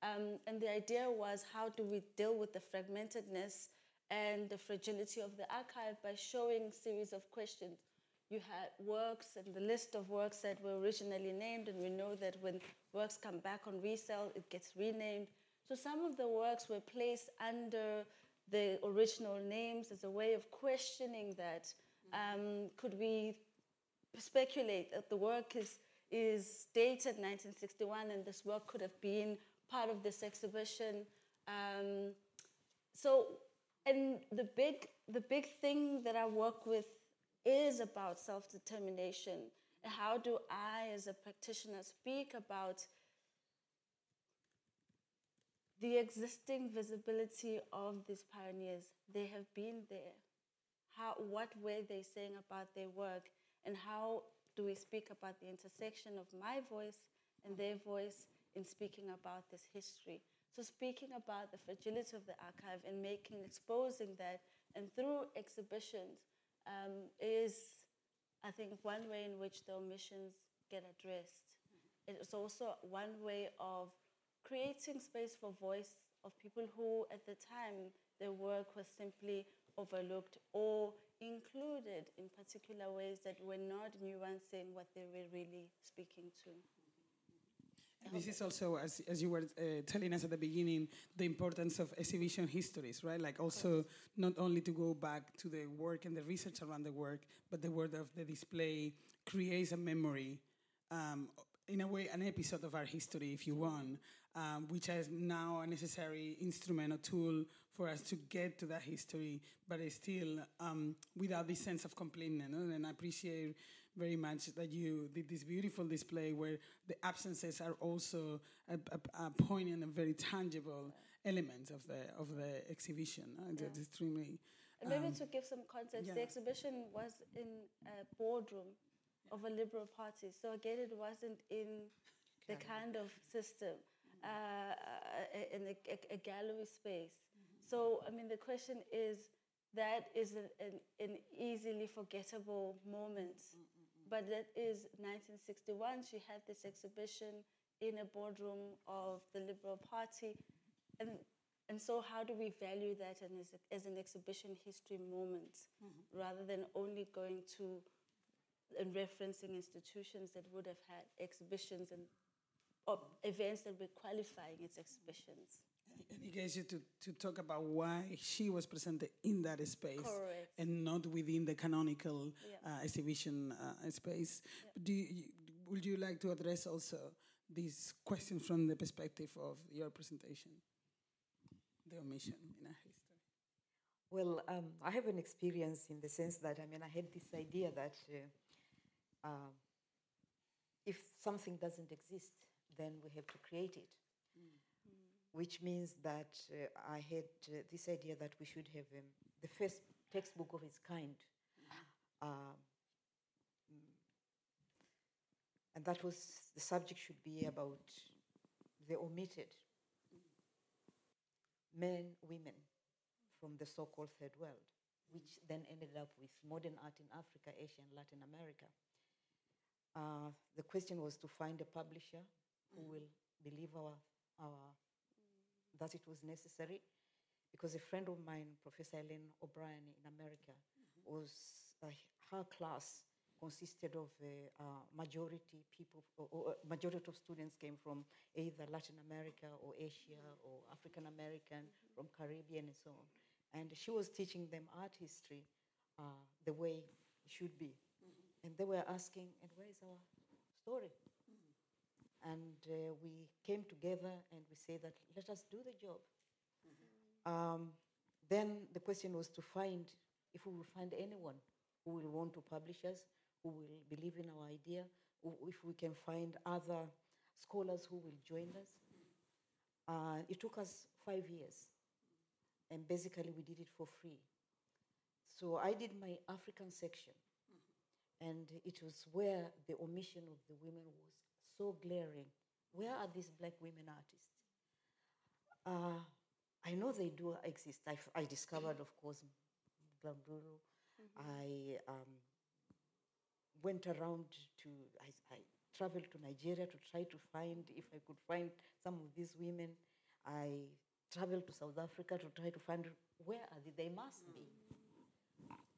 Um, and the idea was how do we deal with the fragmentedness and the fragility of the archive by showing series of questions. You had works and the list of works that were originally named, and we know that when works come back on resale, it gets renamed. So some of the works were placed under the original names as a way of questioning that. Um, could we speculate that the work is, is dated 1961 and this work could have been part of this exhibition. Um, so and the big the big thing that I work with is about self-determination. How do I as a practitioner speak about the existing visibility of these pioneers? They have been there. How what were they saying about their work and how do we speak about the intersection of my voice and their voice in speaking about this history? So speaking about the fragility of the archive and making, exposing that, and through exhibitions um, is, I think, one way in which the omissions get addressed. It is also one way of creating space for voice of people who, at the time, their work was simply overlooked or included in particular ways that were not nuancing what they were really speaking to. This is also, as, as you were uh, telling us at the beginning, the importance of exhibition histories, right? Like also not only to go back to the work and the research around the work, but the work of the display creates a memory, um, in a way, an episode of our history, if you want, um, which is now a necessary instrument or tool for us to get to that history, but it's still um, without this sense of completeness. No? And I appreciate very much that you did this beautiful display where the absences are also a, a, a poignant and very tangible element of the of the exhibition. Yeah. Extremely. And maybe um, to give some context, yeah. the exhibition was in a boardroom of a liberal party. So again, it wasn't in the kind of system, uh, uh, in a, a, a gallery space. So, I mean, the question is that is an, an, an easily forgettable moment. But that is 1961. She had this exhibition in a boardroom of the Liberal Party. And, and so, how do we value that and as, a, as an exhibition history moment mm-hmm. rather than only going to and referencing institutions that would have had exhibitions and or events that were qualifying its exhibitions? And it gets you to, to talk about why she was presented in that space Correct. and not within the canonical Yeah. uh, exhibition uh, space. Do you, would you like to address also these questions from the perspective of your presentation? The omission in our history. Well, um, I have an experience in the sense that I mean, I had this idea that uh, uh, if something doesn't exist, then we have to create it. Which means that uh, I had uh, this idea that we should have um, the first textbook of its kind. Uh, and that was the subject should be about the omitted men, women from the so called third world, which then ended up with modern art in Africa, Asia, and Latin America. Uh, the question was to find a publisher who will believe our, our, that it was necessary. Because a friend of mine, Professor Elaine O'Brien in America, was uh, her class consisted of a uh, majority people, or, or uh, majority of students came from either Latin America or Asia or African American, from Caribbean and so on. And she was teaching them art history uh, the way it should be. And they were asking, and where is our story? And uh, we came together and we said that let us do the job. Um, then the question was to find if we will find anyone who will want to publish us, who will believe in our idea, if we can find other scholars who will join us. Uh, it took us five years, and basically we did it for free. So I did my African section, and it was where the omission of the women was so glaring. Where are these black women artists? Uh, I know they do exist. I discovered, of course, Blanduru. I um, went around to, I, I traveled to Nigeria to try to find if I could find some of these women. I traveled to South Africa to try to find where are they? They must be.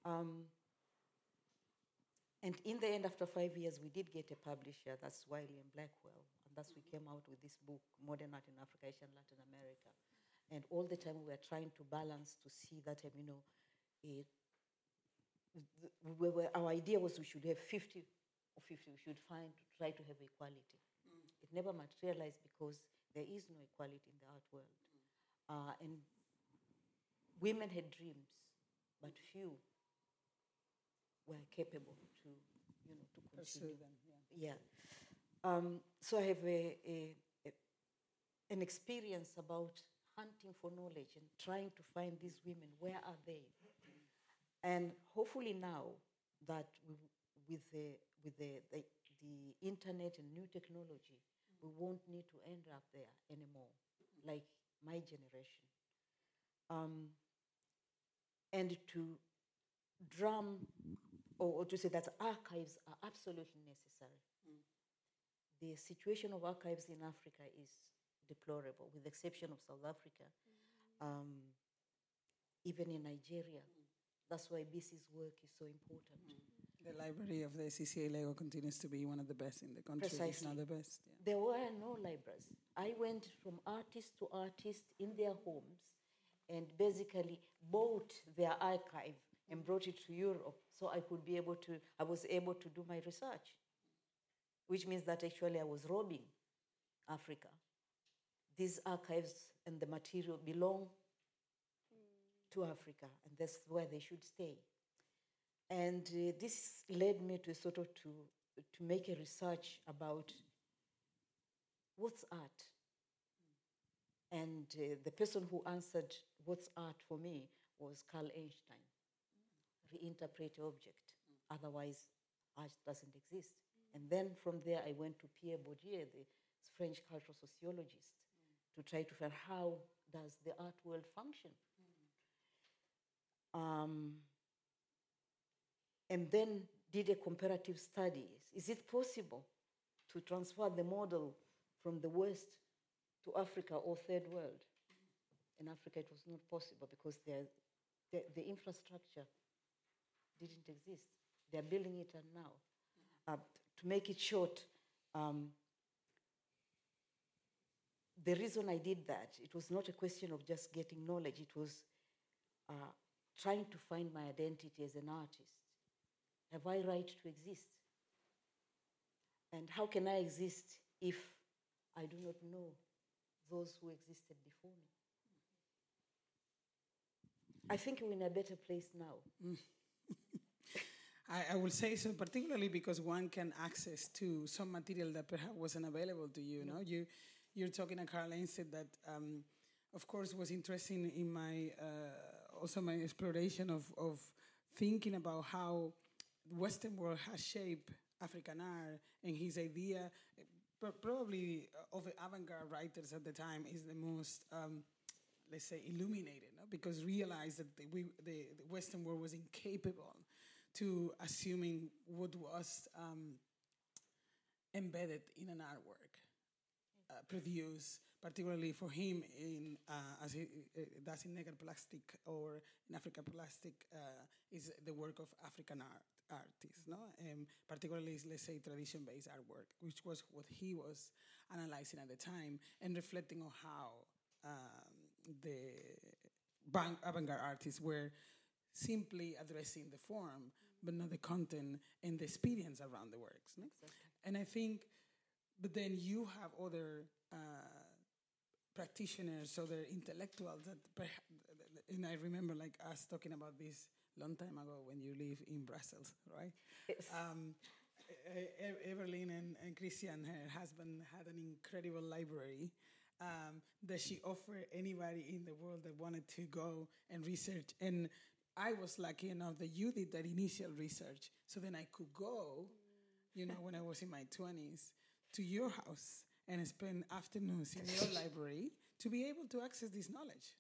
Um, and in the end, after five years, we did get a publisher. That's Wiley and Blackwell. And thus we came out with this book, Modern Art in Africa, Asia, and Latin America. And all the time we were trying to balance to see that, um, you know, it, we were, our idea was we should have 50 or 50. We should find, try to have equality. It never materialized because there is no equality in the art world. Uh, and women had dreams, but few were capable to, you know, to Pursue continue. them. Yeah. Yeah. Um, so I have a, a, a, an experience about hunting for knowledge and trying to find these women. Where are they? And hopefully now that we, with the with the, the the internet and new technology, we won't need to end up there anymore, like my generation. Um, and to drum or, or to say that archives are absolutely necessary. Mm. The situation of archives in Africa is deplorable, with the exception of South Africa, mm. um, even in Nigeria. Mm. That's why Bisi's work is so important. The library of the CCA Lagos continues to be one of the best in the country, if Precisely. not the best. Yeah. There were no libraries. I went from artist to artist in their homes and basically bought their archive and brought it to Europe so I could be able to, I was able to do my research, which means that actually I was robbing Africa. These archives and the material belong to Africa, and that's where they should stay. And uh, this led me to sort of to, to make a research about what's art. And uh, the person who answered what's art for me was Carl Einstein. Reinterpret object, otherwise art doesn't exist. And then from there I went to Pierre Bourdieu, the French cultural sociologist, to try to find how does the art world function. Um, and then did a comparative study. Is it possible to transfer the model from the West to Africa or third world? In Africa, it was not possible because there- the, the infrastructure didn't exist. They're building it now. Uh, to make it short, um, the reason I did that, it was not a question of just getting knowledge, it was uh, trying to find my identity as an artist. Have I right to exist? And how can I exist if I do not know those who existed before me? I think we're in a better place now. I, I will say so, particularly because one can access to some material that perhaps wasn't available to you. No, you you're talking to Carl Einstein that, um, of course, was interesting in my uh, also my exploration of of thinking about how the Western world has shaped African art and his idea. pro- Probably of the avant-garde writers at the time is the most um, let's say illuminated no? because realized that the, we, the, the western world was incapable to assuming what was um, embedded in an artwork uh, produced particularly for him in uh, as he uh, does in Negerplastik or in Africa Plastic uh, is the work of African art artists, no? Um, particularly let's say tradition-based artwork, which was what he was analyzing at the time and reflecting on how um, the avant-garde artists were simply addressing the form, but not the content and the experience around the works. No? And I think, but then you have other uh, practitioners, other intellectuals that, and I remember like us talking about this long time ago when you live in Brussels, right? Yes. Um, Everlyn and, and Kristian, her husband, had an incredible library um, that she offered anybody in the world that wanted to go and research. And I was lucky enough that you did that initial research, so then I could go, you know, when I was in my 20s, to your house and spend afternoons in your (laughs) library to be able to access this knowledge.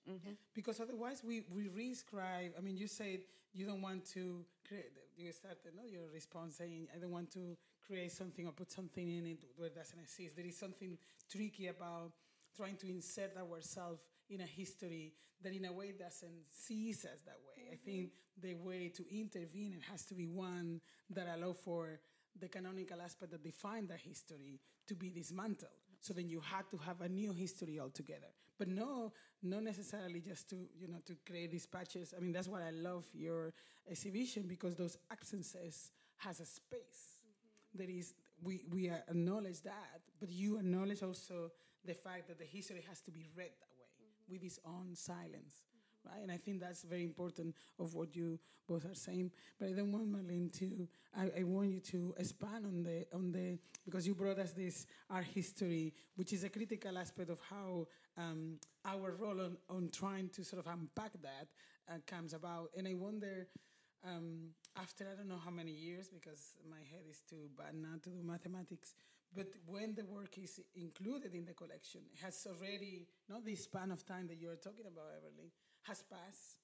Because otherwise, we, we rescribe. I mean, you said you don't want to create, you started no, your response saying, I don't want to create something or put something in it where it doesn't exist. There is something tricky about trying to insert ourselves in a history that in a way doesn't sees us that way. I mm-hmm. think the way to intervene it has to be one that allow for the canonical aspect that define that history to be dismantled. So then you had to have a new history altogether. But no, not necessarily just to, you know, to create these patches. I mean, that's why I love your exhibition because those absences has a space. Mm-hmm. There is, we, we acknowledge that, but you acknowledge also the fact that the history has to be read that way with its own silence, right? And I think that's very important of what you both are saying. But I don't want Marlene to. I, I want you to expand on the on the because you brought us this art history, which is a critical aspect of how um, our role on, on trying to sort of unpack that uh, comes about. And I wonder. Um, after I don't know how many years, because my head is too bad now to do mathematics, but when the work is included in the collection, it has already, not the span of time that you are talking about, Everlyn, has passed.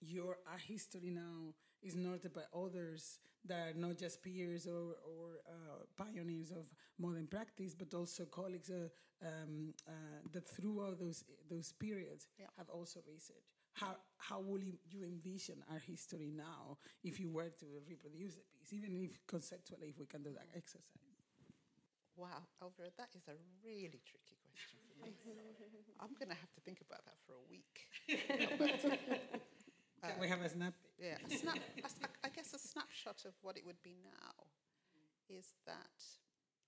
Your art history now is noted by others that are not just peers or, or uh, pioneers of modern practice, but also colleagues uh, um, uh, that throughout those, those periods Yeah. have also researched. How, how will you envision our history now if you were to reproduce a piece, even if conceptually, if we can do that exercise? Wow, Elvira, that is a really tricky question for me. (laughs) I'm going to have to think about that for a week. (laughs) Can we have a snap? Yeah, a snap, a- I guess a snapshot of what it would be now is that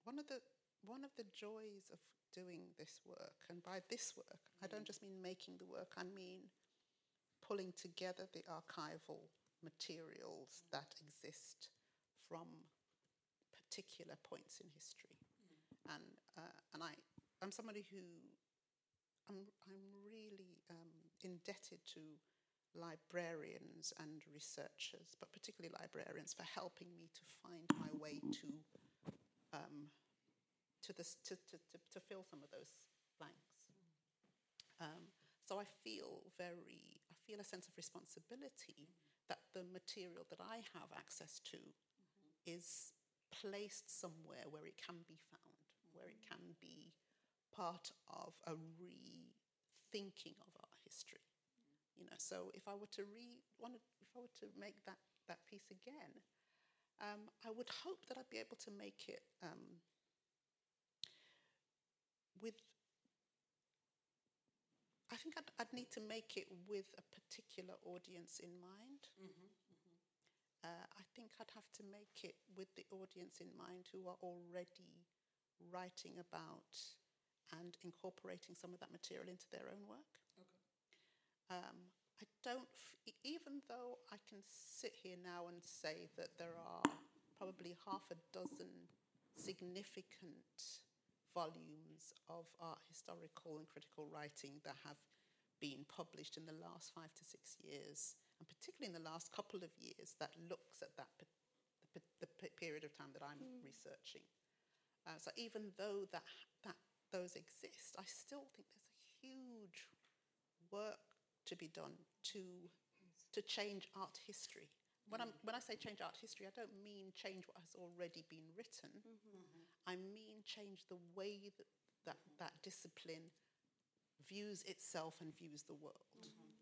one of the one of the joys of doing this work, and by this work, I don't just mean making the work, I mean pulling together the archival materials that exist from particular points in history. And, uh, and I, I'm somebody who I'm, I'm really um, indebted to librarians and researchers, but particularly librarians, for helping me to find my way to um, to, this, to, to, to, to fill some of those blanks. Um, so I feel very, I feel a sense of responsibility that the material that I have access to is placed somewhere where it can be found, where it can be part of a rethinking of art history. You know, so if I were to re, if I were to make that, that piece again, um, I would hope that I'd be able to make it um, with. I think I'd, I'd need to make it with a particular audience in mind. Uh, I think I'd have to make it with the audience in mind who are already writing about and incorporating some of that material into their own work. Um, I don't, f- even though I can sit here now and say that there are probably half a dozen significant volumes of art historical and critical writing that have been published in the last five to six years, and particularly in the last couple of years, that looks at that the, the pe- period of time that I'm researching. Uh, so even though that that those exist, I still think there's a huge work to be done to to change art history. When, I'm, when I say change art history, I don't mean change what has already been written. I mean change the way that, that that discipline views itself and views the world,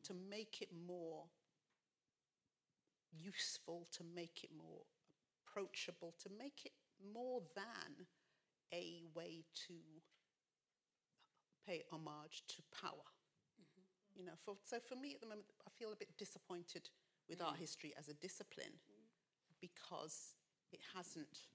to make it more useful, to make it more approachable, to make it more than a way to pay homage to power. Mm-hmm. You know, for, so for me at the moment, I feel a bit disappointed with art mm. history as a discipline mm. because it hasn't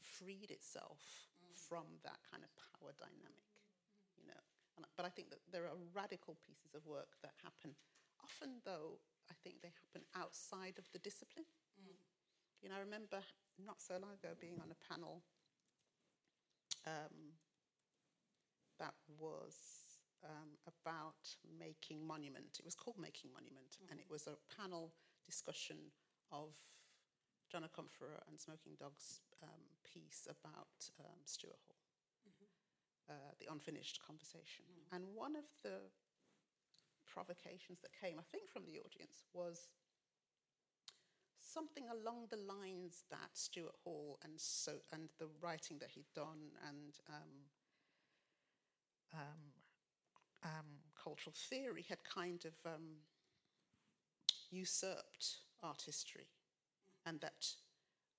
freed itself mm. from that kind of power dynamic. Mm-hmm. You know, and, but I think that there are radical pieces of work that happen. Often, though, I think they happen outside of the discipline. You know, I remember not so long ago being on a panel um, that was um, about making monument. It was called Making Monument, and it was a panel discussion of John Akomfrah and Smoking Dog's um, piece about um, Stuart Hall, uh, the unfinished conversation. And one of the provocations that came, I think, from the audience was something along the lines that Stuart Hall and so and the writing that he'd done and um, um, um, cultural theory had kind of um, usurped art history, and that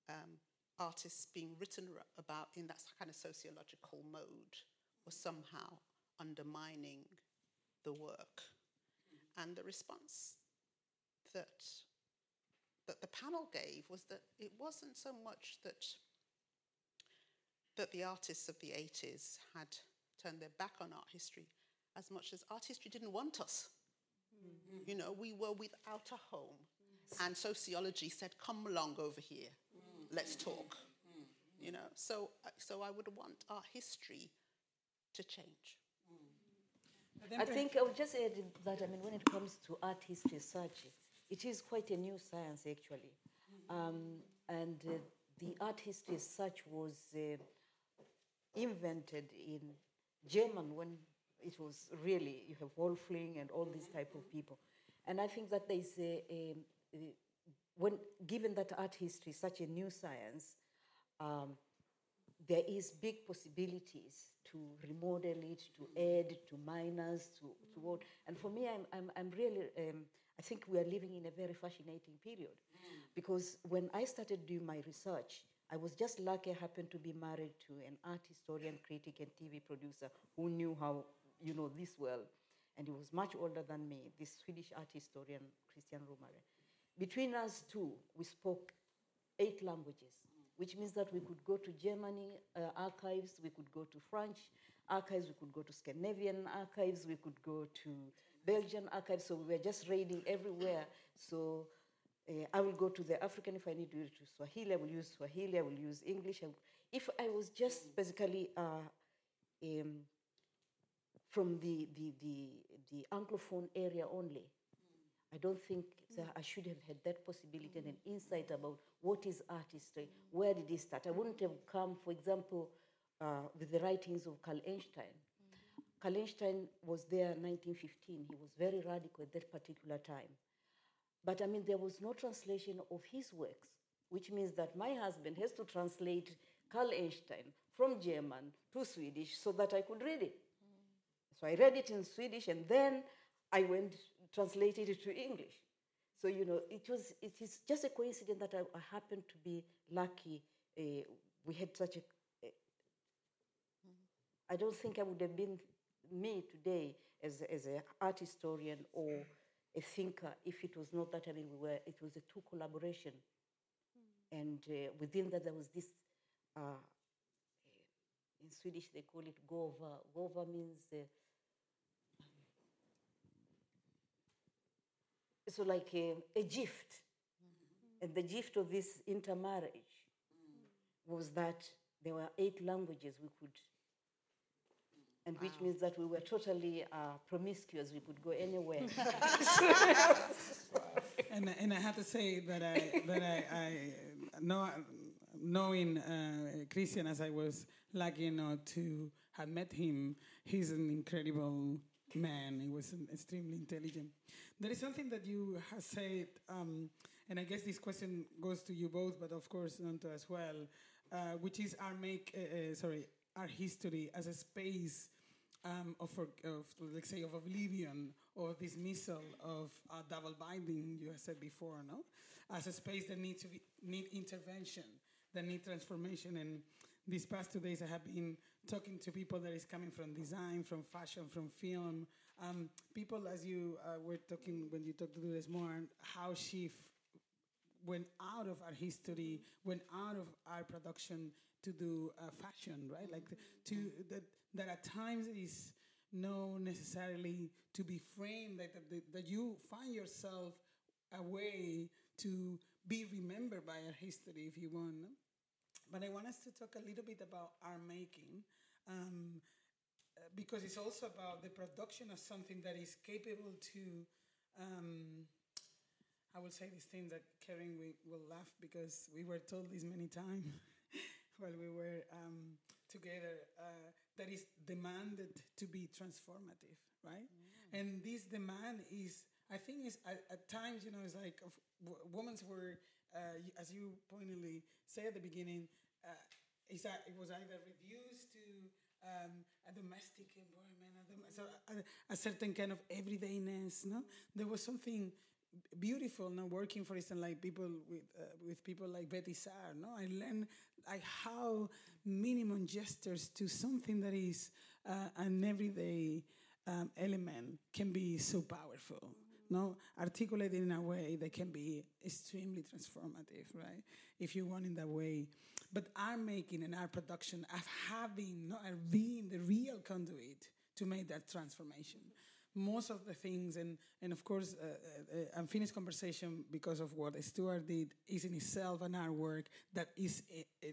um, artists being written about in that kind of sociological mode was somehow undermining the work. And the response that that the panel gave was that it wasn't so much that that the artists of the 80s had turned their back on art history as much as art history didn't want us. Mm-hmm. You know, we were without a home. And sociology said, come along over here, mm-hmm. let's talk. Mm-hmm. You know, so, so I would want our history to change. I think I would just add that, I mean, when it comes to art history as such, it is quite a new science actually. Um, and uh, the art history as such was uh, invented in German when it was really, you have Wölfflin and all these type of people. And I think that there is a, a, when, given that art history is such a new science, um, there is big possibilities to remodel it, to add, to minors, to, to what. And for me, I'm, I'm, I'm really, um, I think we are living in a very fascinating period. Because when I started doing my research, I was just lucky I happened to be married to an art historian, critic, and TV producer who knew how, you know, this well. And he was much older than me, this Swedish art historian, Kristian Romare. Between us two, we spoke eight languages, which means that we could go to Germany uh, archives, we could go to French archives, we could go to Scandinavian archives, we could go to Belgian archives. So we were just raiding everywhere. So uh, I will go to the African if I need to to Swahili. I will use Swahili. I will use English. I will- if I was just basically uh, um, from the, the, the, the Anglophone area only, I don't think that I should have had that possibility and an insight about what is art history, where did it start. I wouldn't have come, for example, uh, with the writings of Carl Einstein. Carl Einstein was there in 1915. He was very radical at that particular time. But I mean, there was no translation of his works, which means that my husband has to translate Carl Einstein from German to Swedish so that I could read it. Mm. So I read it in Swedish and then I went translated it to English. So you know, it was it is just a coincidence that I, I happened to be lucky. Uh, we had such a. Eh, mm-hmm. I don't think I would have been me today as as an art historian or a thinker if it was not that I mean we were it was a two collaboration, and uh, within that there was this. Uh, in Swedish they call it gova. Gova means. Uh, so like a, a gift. And the gift of this intermarriage was that there were eight languages we could, and which means that we were totally uh, promiscuous. We could go anywhere. (laughs) (laughs) and and I have to say that I that I, I know knowing uh, Kristian as I was lucky enough to have met him, he's an incredible man. He was an extremely intelligent. There is something that you have said, um, and I guess this question goes to you both, but of course Nonto as well, uh, which is our make uh, uh, sorry our history as a space um, of, of, let's say, of oblivion or dismissal of uh, double binding, you said before, no? As a space that needs to be, need intervention, that need transformation. And these past two days, I have been talking to people that is coming from design, from fashion, from film. Um, people, as you uh, were talking when you talked to this more, how she went out of our history, went out of our production to do uh, fashion, right? Like to that that at times is no necessarily to be framed, that, that, you find yourself a way to be remembered by our history, if you want. But I want us to talk a little bit about our making. Um, because it's also about the production of something that is capable to um, I will say this thing that Kerryn will laugh because we were told this many times (laughs) while we were um, together uh, that is demanded to be transformative, right? And this demand is, I think, is at, at times you know it's like women's were, uh, as you pointedly say at the beginning, uh, is that it was either reduced to um, a domestic environment, a, dom- so a, a certain kind of everydayness. No, there was something beautiful. Now working, for instance, like people with uh, with people like Betty Saar. No, I learned like how minimum gestures to something that is uh, an everyday um, element can be so powerful. No, articulated in a way that can be extremely transformative, right? If you want in that way. But our making and our production of having, not being the real conduit to make that transformation. Most of the things, and, and of course, uh, uh, uh, unfinished conversation because of what Stuart did is in itself an artwork that is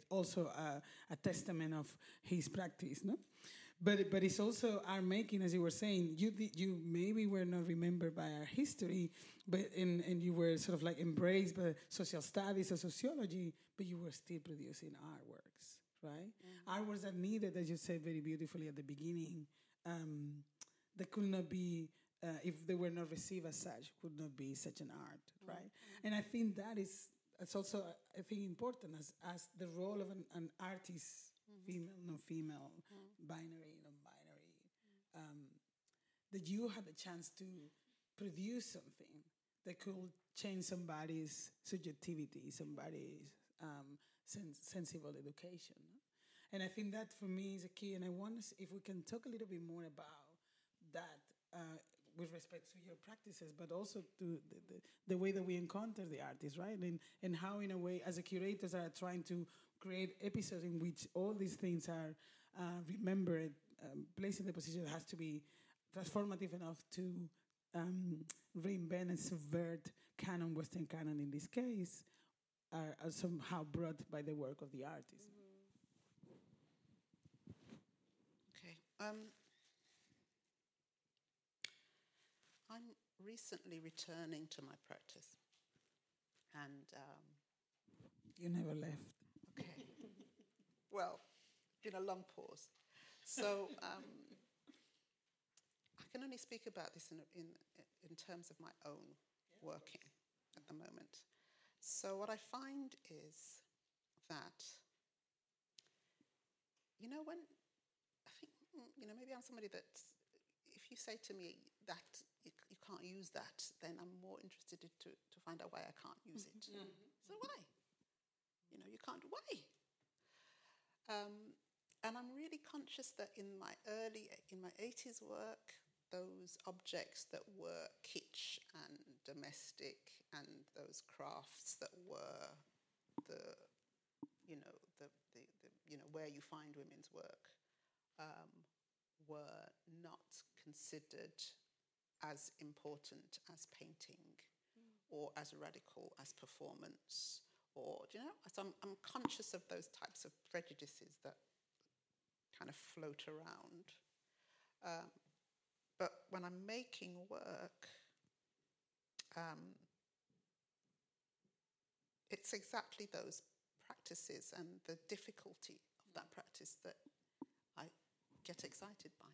also a, a testament of his practice, no? But but it's also our making, as you were saying. You you maybe were not remembered by our history, but and and you were sort of like embraced by social studies or sociology, but you were still producing artworks, right? Artworks that needed, as you said very beautifully at the beginning, um, that could not be. Uh, if they were not received as such, could not be such an art, right? And I think that is it's also I think important as as the role of an, an artist, female, non-female, binary, non-binary, um, that you had the chance to produce something that could change somebody's subjectivity, somebody's um, sens- sensible education. And I think that for me is a key. And I want to see if we can talk a little bit more about that uh, with respect to your practices, but also to the, the, the way that we encounter the artists, right? And, and how, in a way, as a curators are trying to create episodes in which all these things are uh, remembered, um, placed in the position that has to be transformative enough to um, reinvent and subvert canon, Western canon in this case, are, are somehow brought by the work of the artist. Okay. Um, I'm recently returning to my practice, and um, You never left. okay. well, been a long pause. So um, I can only speak about this in, in, in terms of my own working at the moment. So what I find is that, you know, when I think, you know, maybe I'm somebody that if you say to me that can't use that, then I'm more interested to, to find out why I can't use it. So why? You know, you can't, why? Um, and I'm really conscious that in my early, in my 80s work, those objects that were kitsch and domestic and those crafts that were the, you know, the, the, the you know, where you find women's work um, were not considered as important as painting or as radical as performance or do you know so I'm, I'm conscious of those types of prejudices that kind of float around. Um, but when i'm making work um, it's exactly those practices and the difficulty of that practice that i get excited by.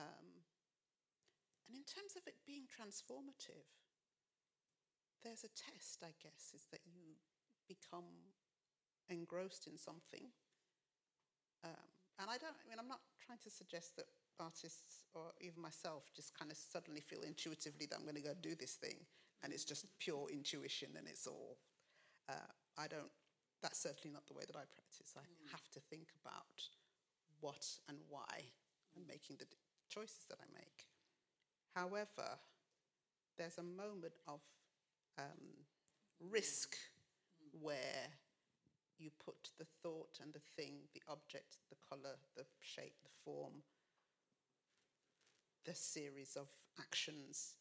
Um, and in terms of it being transformative there's a test, I guess, is that you become engrossed in something. Um, and I don't, I mean, I'm not trying to suggest that artists or even myself just kind of suddenly feel intuitively that I'm going to go do this thing and it's just pure intuition and it's all. Uh, I don't, that's certainly not the way that I practice. I have to think about what and why I'm making the choices that I make. However, there's a moment of um, risk where you put the thought and the thing, the object, the color, the shape, the form, the series of actions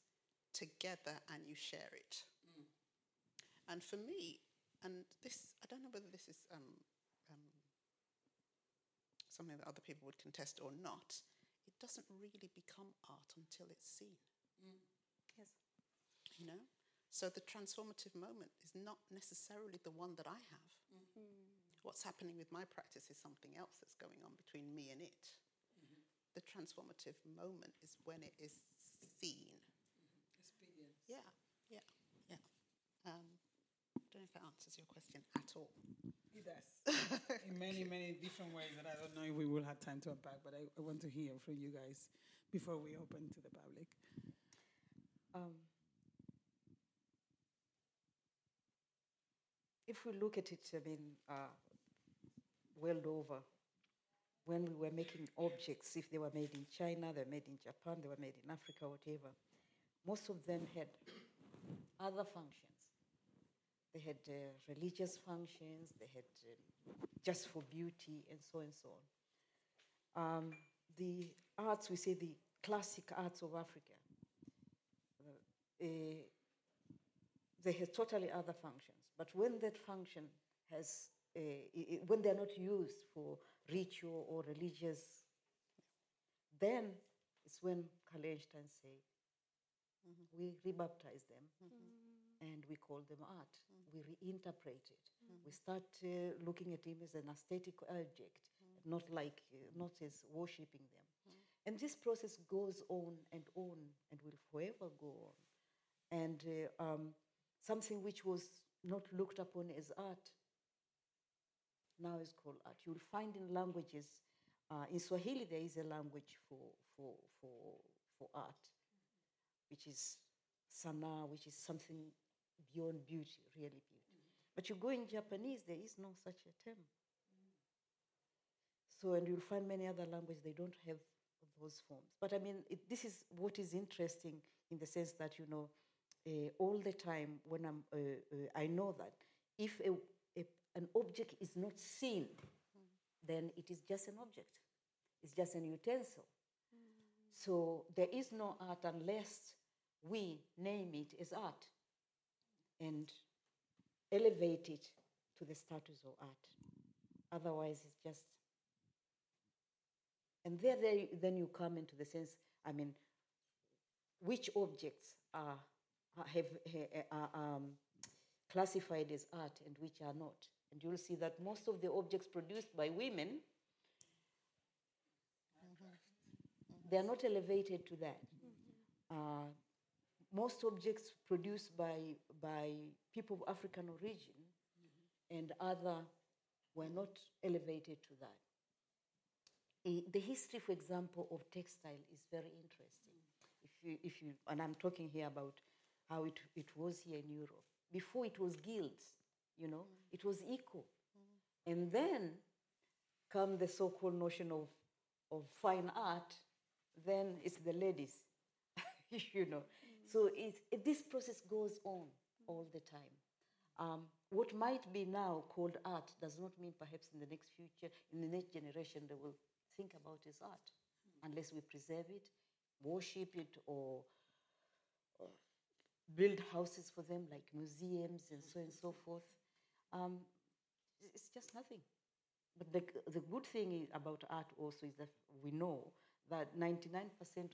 together and you share it. And for me, and this, I don't know whether this is um, um, something that other people would contest or not, doesn't really become art until it's seen. Mm. Yes. You know? So the transformative moment is not necessarily the one that I have. Mm-hmm. What's happening with my practice is something else that's going on between me and it. Mm-hmm. The transformative moment is when it is seen. Experience. Yeah, yeah, yeah. Um, I don't know if that answers your question at all. It does. (laughs) in many, many different ways that I don't know if we will have time to unpack, but I, I want to hear from you guys before we open to the public. Um, if we look at it, I mean, uh, world over, when we were making objects, if they were made in China, they were made in Japan, they were made in Africa, whatever, most of them had other functions. They had uh, religious functions, they had um, just for beauty, and so and so on. Um, the arts, we say the classic arts of Africa, uh, they have totally other functions. But when that function has, uh, i- i- when they're not used for ritual or religious, then it's when Einstein say, we rebaptize them and we call them art. We reinterpret it. We start uh, looking at him as an aesthetic object, not like, uh, not as worshipping them. And this process goes on and on and will forever go on. And uh, um, something which was not looked upon as art now is called art. You'll find in languages, uh, in Swahili, there is a language for, for, for, for art, which is sana, which is something beyond beauty, really beauty. But you go in Japanese, there is no such a term. So, and you'll find many other languages, they don't have those forms. But I mean, it, this is what is interesting in the sense that, you know, uh, all the time when I'm, uh, uh, I know that if a, a, an object is not seen, then it is just an object. It's just an utensil. So there is no art unless we name it as art and elevate it to the status of art. Otherwise, it's just. And there, then you come into the sense, I mean, which objects are, are- have, are um, classified as art and which are not. And you'll see that most of the objects produced by women, they are not elevated to that. Uh, most objects produced by, by people of African origin and other were not elevated to that. The history, for example, of textile is very interesting. If you, if you, and I'm talking here about how it, it was here in Europe. Before it was guilds, you know, it was equal. And then come the so-called notion of, of fine art, then it's the ladies, (laughs) you know. So it, this process goes on all the time. Um, what might be now called art does not mean perhaps in the next future, in the next generation, they will think about as art, unless we preserve it, worship it, or, or build houses for them like museums and so and so forth. Um, it's just nothing. But the, the good thing about art also is that we know that 99%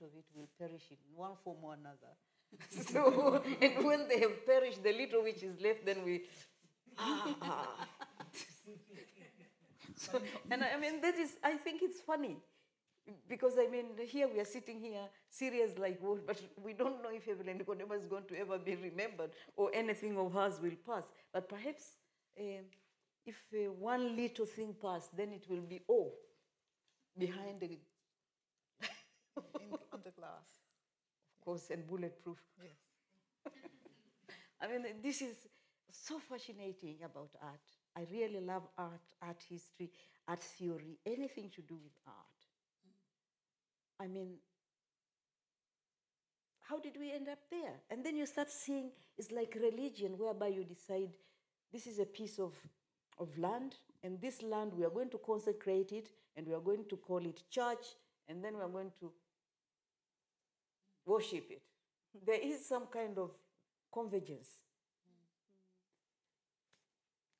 of it will perish in one form or another. (laughs) so, and when they have perished, the little which is left, then we. Ah, (laughs) ah. so, and I mean, that is, I think it's funny. Because I mean, here we are sitting here, serious like what, but we don't know if Everlyn Nicodemus is going to ever be remembered or anything of hers will pass. But perhaps um, if uh, one little thing passed, then it will be oh, behind the, In, under glass. Course, and bulletproof. Yes. (laughs) I mean, this is so fascinating about art. I really love art, art history, art theory, anything to do with art. I mean, how did we end up there? And then you start seeing it's like religion, whereby you decide this is a piece of, of land, and this land we are going to consecrate it, and we are going to call it church, and then we are going to worship it. There is some kind of convergence.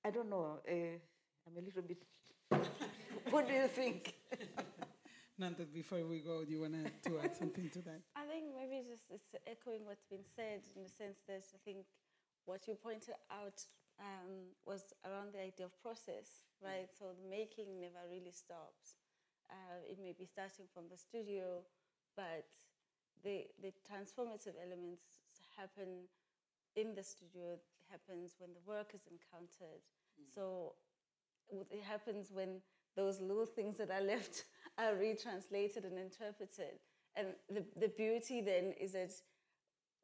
I don't know. Uh, I'm a little bit. (laughs) what do you think? (laughs) Nonto, before we go, do you want to add something to that? I think maybe just it's echoing what's been said in the sense that I think what you pointed out um, was around the idea of process, right? So the making never really stops. Uh, it may be starting from the studio, but the the transformative elements happen in the studio. Happens when the work is encountered. So it happens when those little things that are left (laughs) are retranslated and interpreted. And the, the beauty then is that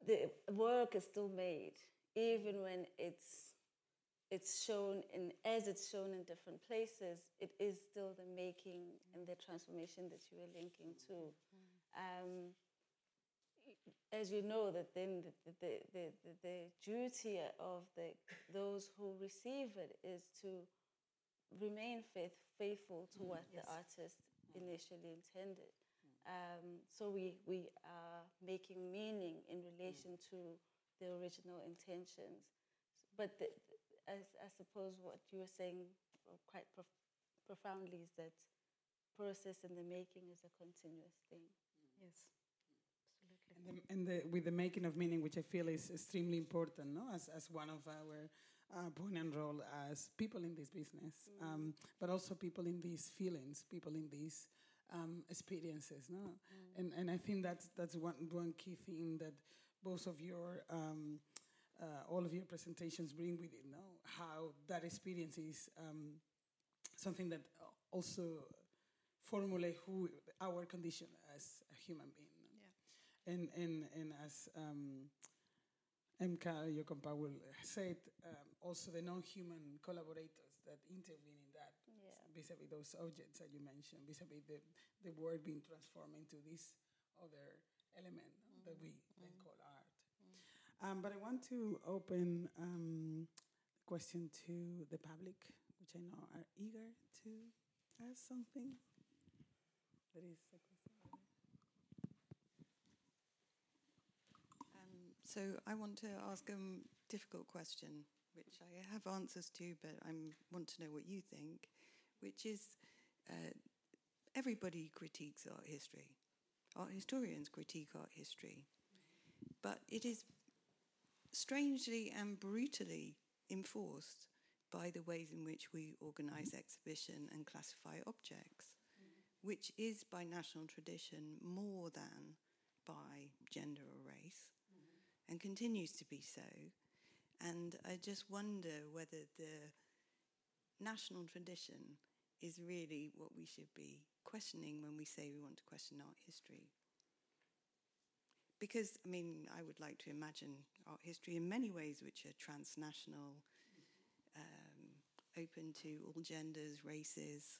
the work is still made, even when it's it's shown in as it's shown in different places, it is still the making and the transformation that you are linking to. Um, as you know, that then the, the, the, the, the duty of the, those who receive it is to remain faith, faithful to what the artist mm. initially intended. Um, so we, we are making meaning in relation mm. to the original intentions. But the, I, I suppose what you were saying quite prof- profoundly is that process in the making is a continuous thing. Mm. Yes, absolutely. And, the, and the, with the making of meaning, which I feel is extremely important, no, as, as one of our uh, point and role as people in this business, mm. um, but also people in these feelings, people in these um, experiences, no, mm. and and I think that's that's one one key thing that both of your um, uh, all of your presentations bring with it, no, how that experience is um, something that also formulate who our condition as a human being. And and and as um, MK, your compa will said, um, also the non-human collaborators that intervene in that yeah. vis-a-vis those objects that you mentioned, vis-a-vis the, the work being transformed into this other element mm. that we mm. then call art. Mm. Um, but I want to open um, the question to the public, which I know are eager to ask something. There is a question. So I want to ask a difficult question, which I have answers to, but I want to know what you think, which is uh, everybody critiques art history. Art historians critique art history. But it is strangely and brutally enforced by the ways in which we organize exhibition and classify objects, which is by national tradition more than by gender or race and continues to be so. And I just wonder whether the national tradition is really what we should be questioning when we say we want to question art history. Because, I mean, I would like to imagine art history in many ways which are transnational, um, open to all genders, races,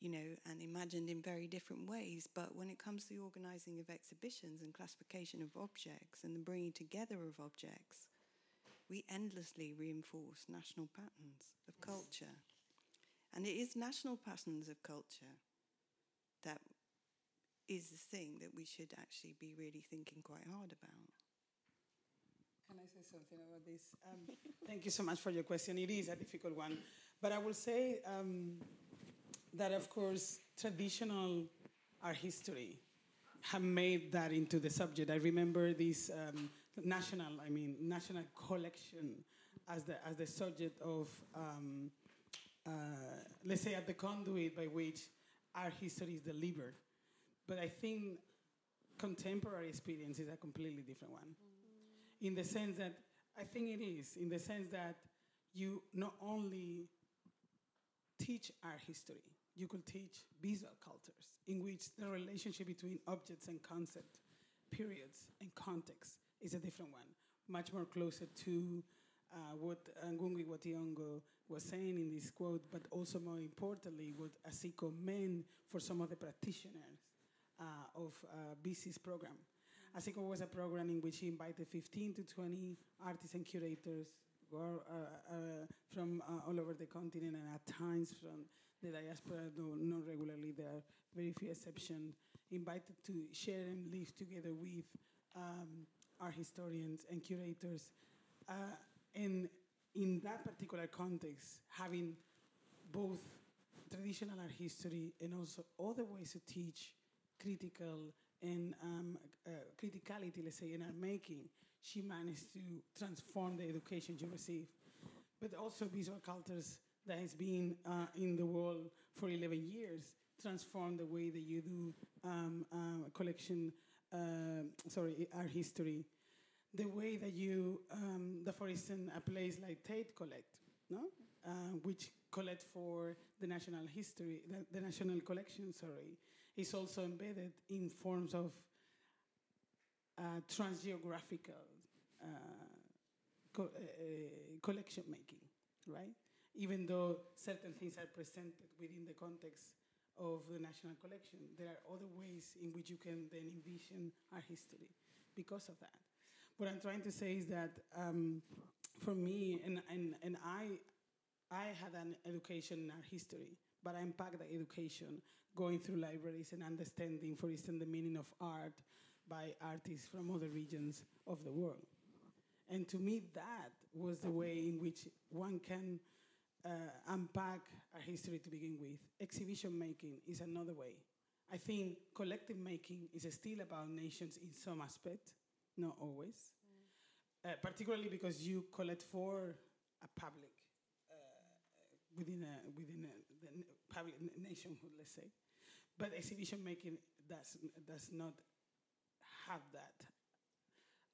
you know, and imagined in very different ways. But when it comes to the organizing of exhibitions and classification of objects and the bringing together of objects, we endlessly reinforce national patterns of culture. And it is national patterns of culture that is the thing that we should actually be really thinking quite hard about. Can I say something about this? Um, thank you so much for your question. It is a difficult one. But I will say, um, that, of course, traditional art history have made that into the subject. I remember this um, national, I mean, national collection as the, as the subject of, um, uh, let's say, at the conduit by which art history is delivered. But I think contemporary experience is a completely different one. In the sense that, I think it is, in the sense that you not only teach art history, you could teach visual cultures in which the relationship between objects and concept, periods and context is a different one, much more closer to uh, what Ngugi wa Thiong'o was saying in this quote, but also more importantly, what AsiKo meant for some of the practitioners uh, of uh, Bisi's program. AsiKo was a program in which he invited 15 to 20 artists and curators uh, uh, from uh, all over the continent and at times from the diaspora, though not regularly, there are very few exceptions, invited to share and live together with um, art historians and curators. Uh, and in that particular context, having both traditional art history and also other ways to teach critical and um, uh, criticality, let's say, in art making, she managed to transform the education she received. But also visual cultures that has been uh, in the world for 11 years transform the way that you do um, uh, collection, uh, sorry, art history. The way that you, um, the, for instance, a place like Tate collect, no? Uh, which collect for the national history, the, the, national collection, sorry, is also embedded in forms of uh, transgeographical uh, co collection making, right? Even though certain things are presented within the context of the national collection, there are other ways in which you can then envision our history because of that. What I'm trying to say is that um, for me, and, and, and I, I had an education in art history, but I unpack the education, going through libraries and understanding, for instance, the meaning of art by artists from other regions of the world. And to me, that was the way in which one can uh, unpack our history to begin with. Exhibition making is another way. I think collective making is still about nations in some aspect, not always. Mm. Uh, particularly because you collect for a public uh, within a within a, the public nationhood, let's say. But exhibition making does does not have that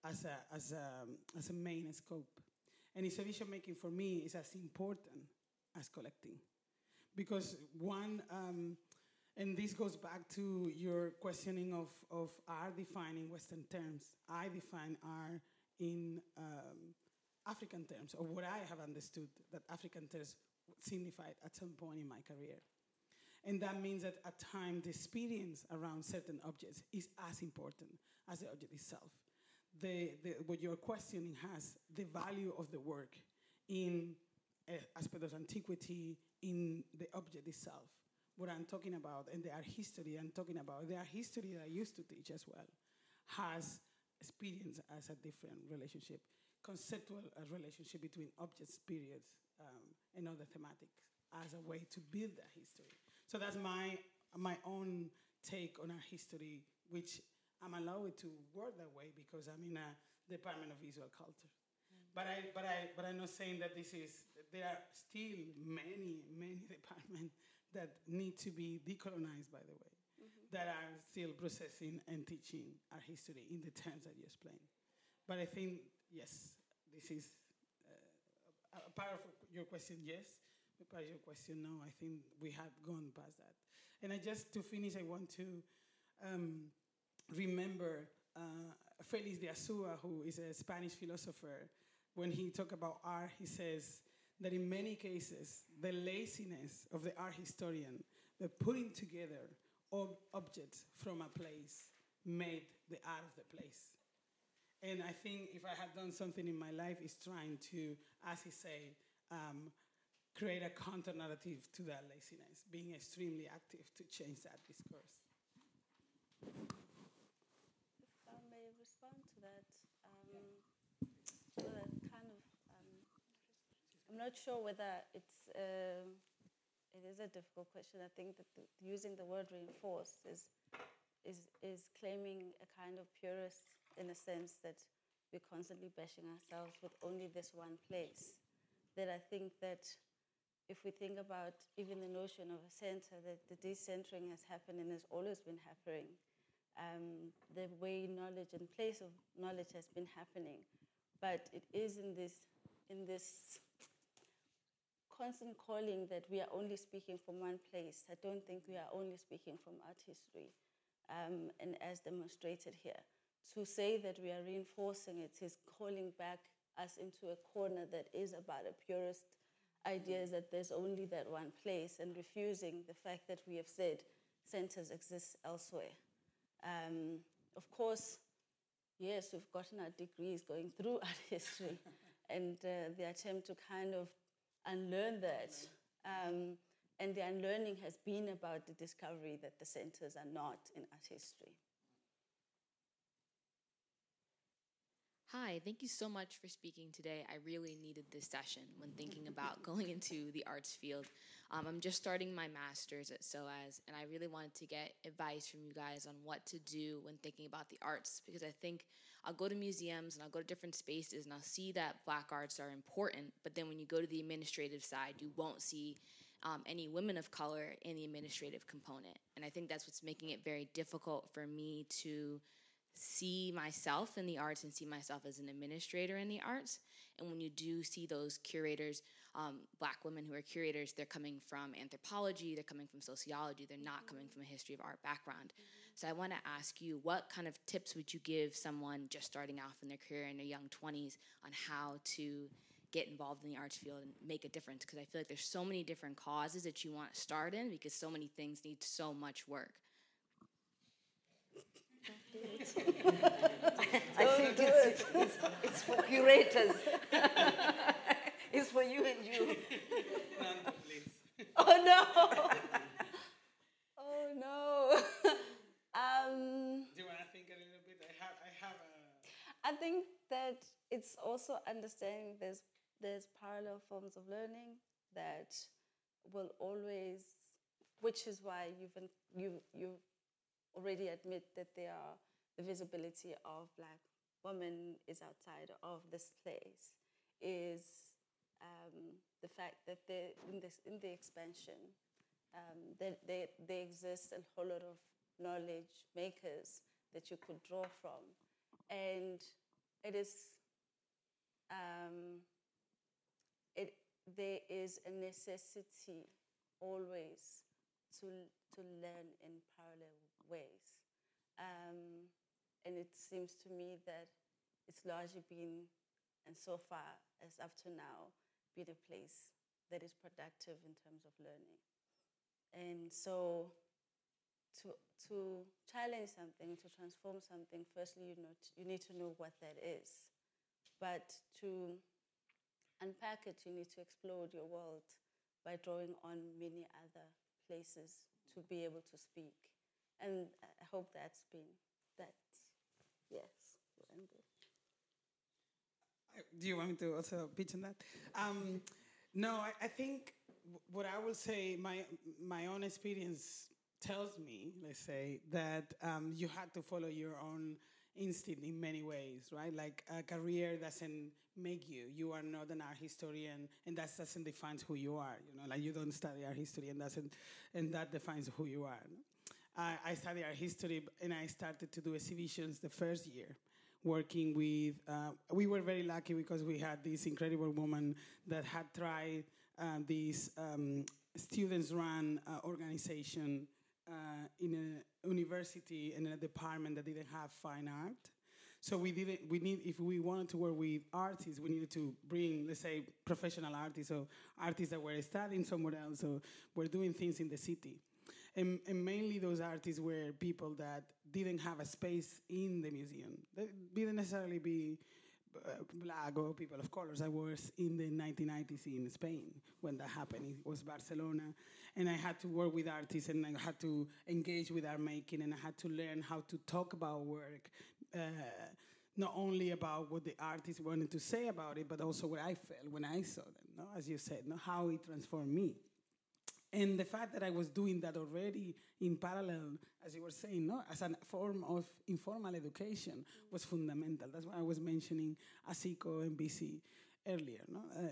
as a as a as a main scope. And exhibition making for me is as important as collecting, because one. Um, and this goes back to your questioning of, of art defining Western terms. I define art in um, African terms, or what I have understood that African terms signified at some point in my career. And that means that at times the experience around certain objects is as important as the object itself. The, the, what you're questioning has the value of the work in aspect of antiquity, in the object itself. What I'm talking about, and the art history I'm talking about, the history that I used to teach as well, has experience as a different relationship conceptual relationship between objects, periods, um, and other thematics as a way to build that history. So that's my my own take on our history, which I'm allowed to work that way because I'm in a department of visual culture. But I but I but I'm not saying that this is there are still many many (laughs) departments that need to be decolonized by the way mm-hmm. that are still processing and teaching our history in the terms that you explained. But I think yes, this is uh, a part of your question, yes. A part of your question, no. I think we have gone past that. And I just to finish, I want to um, remember uh, Felix de Azua, who is a Spanish philosopher. When he talked about art, he says that in many cases, the laziness of the art historian, the putting together of objects from a place, made the art of the place. And I think if I have done something in my life, is trying to, as he said, um, create a counter narrative to that laziness, being extremely active to change that discourse. If I may respond to that, um, kind of, um, I'm not sure whether it's. Uh, it is a difficult question. I think that the, using the word reinforce is, is, is claiming a kind of purist in a sense that we're constantly bashing ourselves with only this one place. That I think that if we think about even the notion of a center, that the decentering has happened and has always been happening. Um, the way knowledge and place of knowledge has been happening, but it is in this in this constant calling that we are only speaking from one place. I don't think we are only speaking from art history, um, and as demonstrated here to say that we are reinforcing it is calling back us into a corner that is about a purist idea that there's only that one place and refusing the fact that we have said centers exist elsewhere. Um, of course, yes, we've gotten our degrees going through (laughs) art history and uh, the attempt to kind of unlearn that. Um, and the unlearning has been about the discovery that the centers are not in art history. Hi, thank you so much for speaking today. I really needed this session when thinking about (laughs) going into the arts field. Um, I'm just starting my master's at SOAS, and I really wanted to get advice from you guys on what to do when thinking about the arts because I think I'll go to museums and I'll go to different spaces and I'll see that black arts are important, but then when you go to the administrative side, you won't see um, any women of color in the administrative component. And I think that's what's making it very difficult for me to see myself in the arts and see myself as an administrator in the arts. And when you do see those curators, um, black women who are curators, they're coming from anthropology, they're coming from sociology, they're not coming from a history of art background. So I want to ask you, what kind of tips would you give someone just starting off in their career in their young 20s on how to get involved in the arts field and make a difference? Because I feel like there's so many different causes that you want to start in because so many things need so much work. (laughs) I think it's, it's, it's for curators. (laughs) it's for you and you. (laughs) None, please. Oh no! I think that it's also understanding there's there's parallel forms of learning that will always, which is why you've you you already admit that there are the visibility of black women is outside of this place is um, the fact that they, in, this, in the expansion, um, there, there, there exists a whole lot of knowledge makers that you could draw from. And it is, um, it, there is a necessity always to, to learn in parallel ways. Um, and it seems to me that it's largely been, and so far as up to now, been a place that is productive in terms of learning. And so to, to challenge something, to transform something, firstly, you, know, you need to know what that is. But to unpack it, you need to explode your world by drawing on many other places to be able to speak. And I hope that's been that Yes, Do you want me to also pitch on that? Um, no, I, I think what I will say, my my own experience tells me, let's say, that um, you had to follow your own instinct in many ways, right? Like a career doesn't make you. You are not an art historian, and that doesn't define who you are. You know, like you don't study art history, and doesn't, and that defines who you are. I, I studied art history and I started to do exhibitions the first year working with, uh, we were very lucky because we had this incredible woman that had tried uh, this um, students run uh, organization uh, in a university and in a department that didn't have fine art. So we didn't. We need if we wanted to work with artists, we needed to bring, let's say, professional artists or artists that were studying somewhere else or were doing things in the city. And, and, mainly those artists were people that didn't have a space in the museum. They didn't necessarily be black or people of colors. I was in the 1990s in Spain when that happened. It was Barcelona. And I had to work with artists and I had to engage with art making and I had to learn how to talk about work. Uh, not only about what the artist wanted to say about it, but also what I felt when I saw them, no? as you said, no? how it transformed me. And the fact that I was doing that already in parallel, as you were saying, no, as a form of informal education was fundamental. That's why I was mentioning AsiKo and Bisi earlier. No? Uh,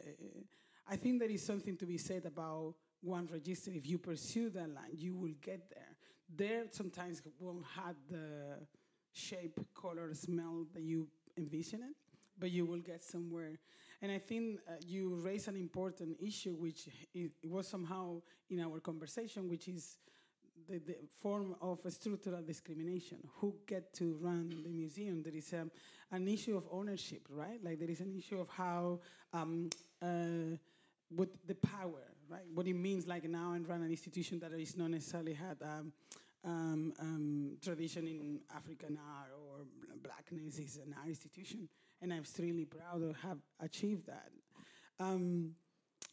I think there is something to be said about one register. If you pursue that line, you will get there. There sometimes won't have the shape, color, smell that you envision it, but you will get somewhere and I think uh, you raise an important issue, which it, was somehow in our conversation, which is the, the, form of structural discrimination. Who get to run the museum? There is um, an issue of ownership, right? Like there is an issue of how, um, uh, the power, right? What it means, like now, and run an institution that is not necessarily had. Um, um, um, tradition in African art or blackness is an art institution and I'm extremely proud to have achieved that. Um,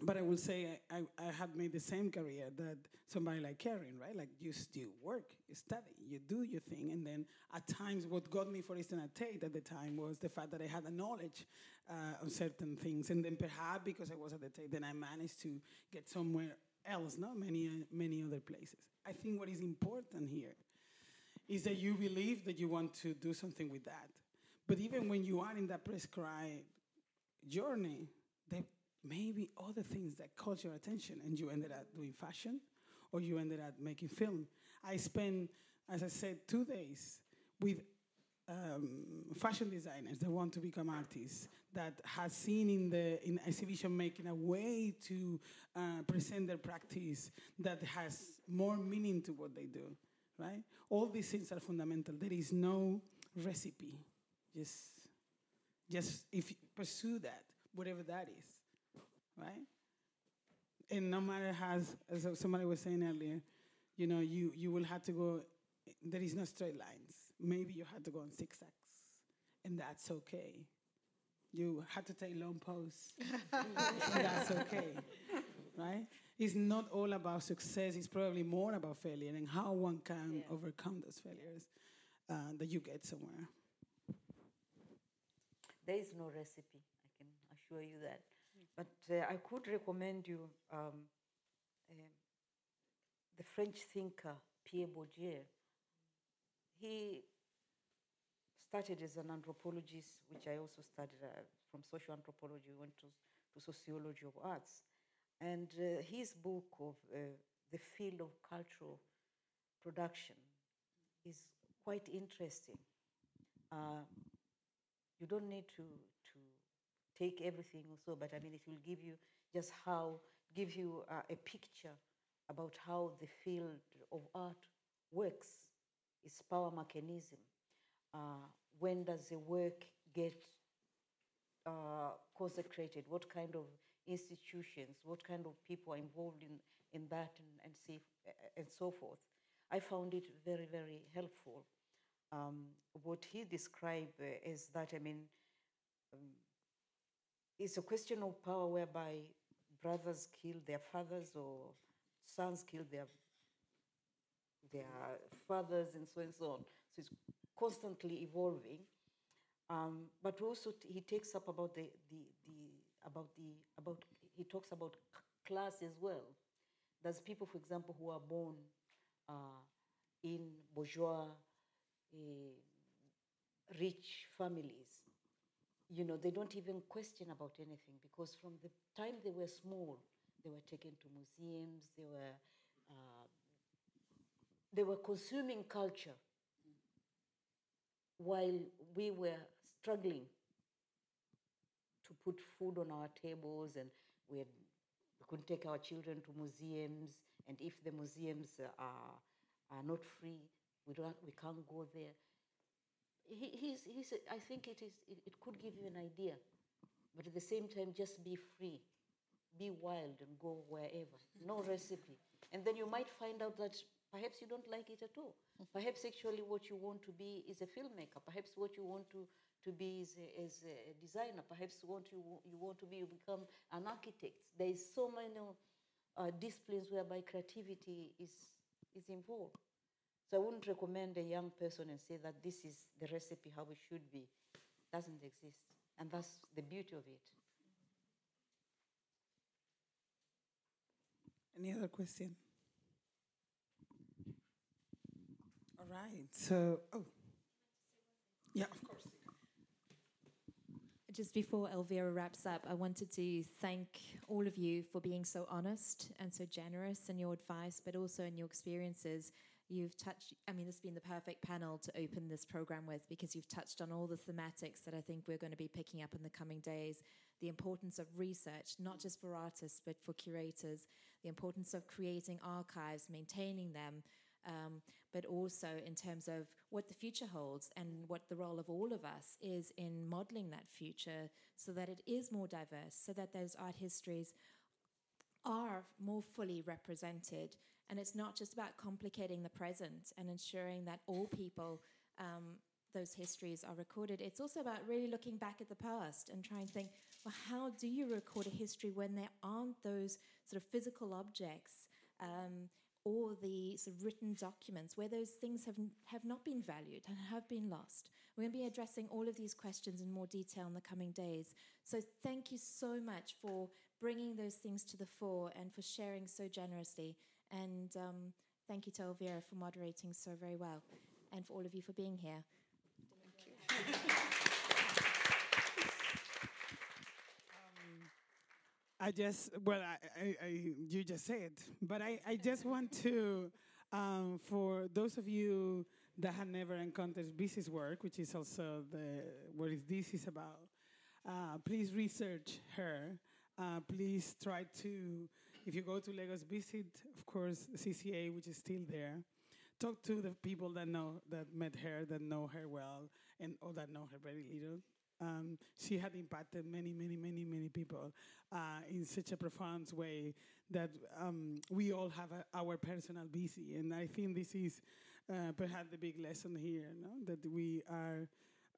but I will say I, I, I, had made the same career that somebody like Kerryn, right? Like you still work, you study, you do your thing, and then at times what got me, for instance, at Tate at the time was the fact that I had a knowledge uh, on certain things, and then perhaps because I was at the Tate, then I managed to get somewhere else, not many many other places. I think what is important here is that you believe that you want to do something with that, but even when you are in that prescribed journey, there may be other things that caught your attention, and you ended up doing fashion, or you ended up making film. I spent, as I said, two days with um, fashion designers that want to become artists that has seen in the in exhibition making a way to uh, present their practice that has more meaning to what they do right? All these things are fundamental. There is no recipe just, just if you pursue that, whatever that is, right? And no matter how, as somebody was saying earlier, you know, you, you will have to go, there is no straight lines. Maybe you had to go on zigzags, and that's okay. You had to take long poses, (laughs) and that's okay, right? It's not all about success, it's probably more about failure and how one can yeah. overcome those failures uh, that you get somewhere. There is no recipe, I can assure you that. But uh, I could recommend you um, um, the French thinker Pierre Bourdieu. He started as an anthropologist, which I also studied uh, from social anthropology, went to, to sociology of arts. And uh, his book of uh, the field of cultural production is quite interesting. You don't need to, to take everything also, but I mean, it will give you just how, give you uh, a picture about how the field of art works, its power mechanism. Uh, when does the work get uh, consecrated? What kind of institutions, what kind of people are involved in, in that, and, and, see, and so forth? I found it very, very helpful. Um, what he described is that, I mean, um, it's a question of power whereby brothers kill their fathers or sons kill their their fathers and so and so on. So it's constantly evolving. Um, but also he takes up about the, the, the about the about he talks about class as well. There's people, for example, who are born uh, in bourgeois, uh, rich families. You know, they don't even question about anything because from the time they were small, they were taken to museums. They were uh, they were consuming culture while we were struggling to put food on our tables and we, had, we couldn't take our children to museums and if the museums are, are not free we, don't, we can't go there he, he's, he's, i think it, is, it, it could give you an idea but at the same time just be free be wild and go wherever no recipe and then you might find out that Perhaps you don't like it at all. Perhaps actually what you want to be is a filmmaker. Perhaps what you want to, to be is a, is a designer. Perhaps what you, you want to be, you become an architect. There is so many uh, disciplines whereby creativity is, is involved. So I wouldn't recommend a young person and say that this is the recipe how it should be. It doesn't exist. And that's the beauty of it. Any other question? All right. So, oh, yeah, of course. Just before Elvira wraps up, I wanted to thank all of you for being so honest and so generous in your advice, but also in your experiences. You've touched, I mean, this has been the perfect panel to open this program with because you've touched on all the thematics that I think we're going to be picking up in the coming days. The importance of research, not just for artists, but for curators, the importance of creating archives, maintaining them, um, but also in terms of what the future holds and what the role of all of us is in modeling that future so that it is more diverse, so that those art histories are more fully represented. And it's not just about complicating the present and ensuring that all people, um, those histories are recorded. It's also about really looking back at the past and trying to think, well, how do you record a history when there aren't those sort of physical objects um, or the sort of written documents where those things have, have not been valued and have been lost. We're going to be addressing all of these questions in more detail in the coming days. So thank you so much for bringing those things to the fore and for sharing so generously. And um, thank you to Elvira for moderating so very well and for all of you for being here. I just, well, I, I, I, you just said, but I, I just want to, um, for those of you that have never encountered Bisi's work, which is also the what is this is about, uh, please research her. Uh, please try to, if you go to Lagos, visit, of course, CCA, which is still there. Talk to the people that know that met her, that know her well, and or that know her very little. Um, she had impacted many, many, many, many people uh, in such a profound way that um, we all have a, our personal Bisi. And I think this is uh, perhaps the big lesson here, no? that we are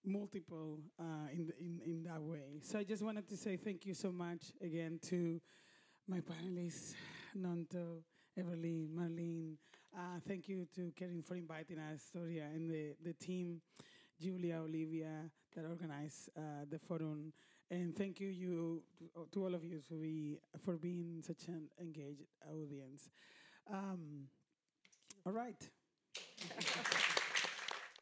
multiple uh, in, in, in that way. So I just wanted to say thank you so much again to my panelists, Nonto, Everlyn, Marlene. Uh, thank you to Kerryn for inviting us, Touria, and the, the team Julia, Olivia, that organized uh, the forum. And thank you, you to all of you for, be, for being such an engaged audience. Um, all right. (laughs)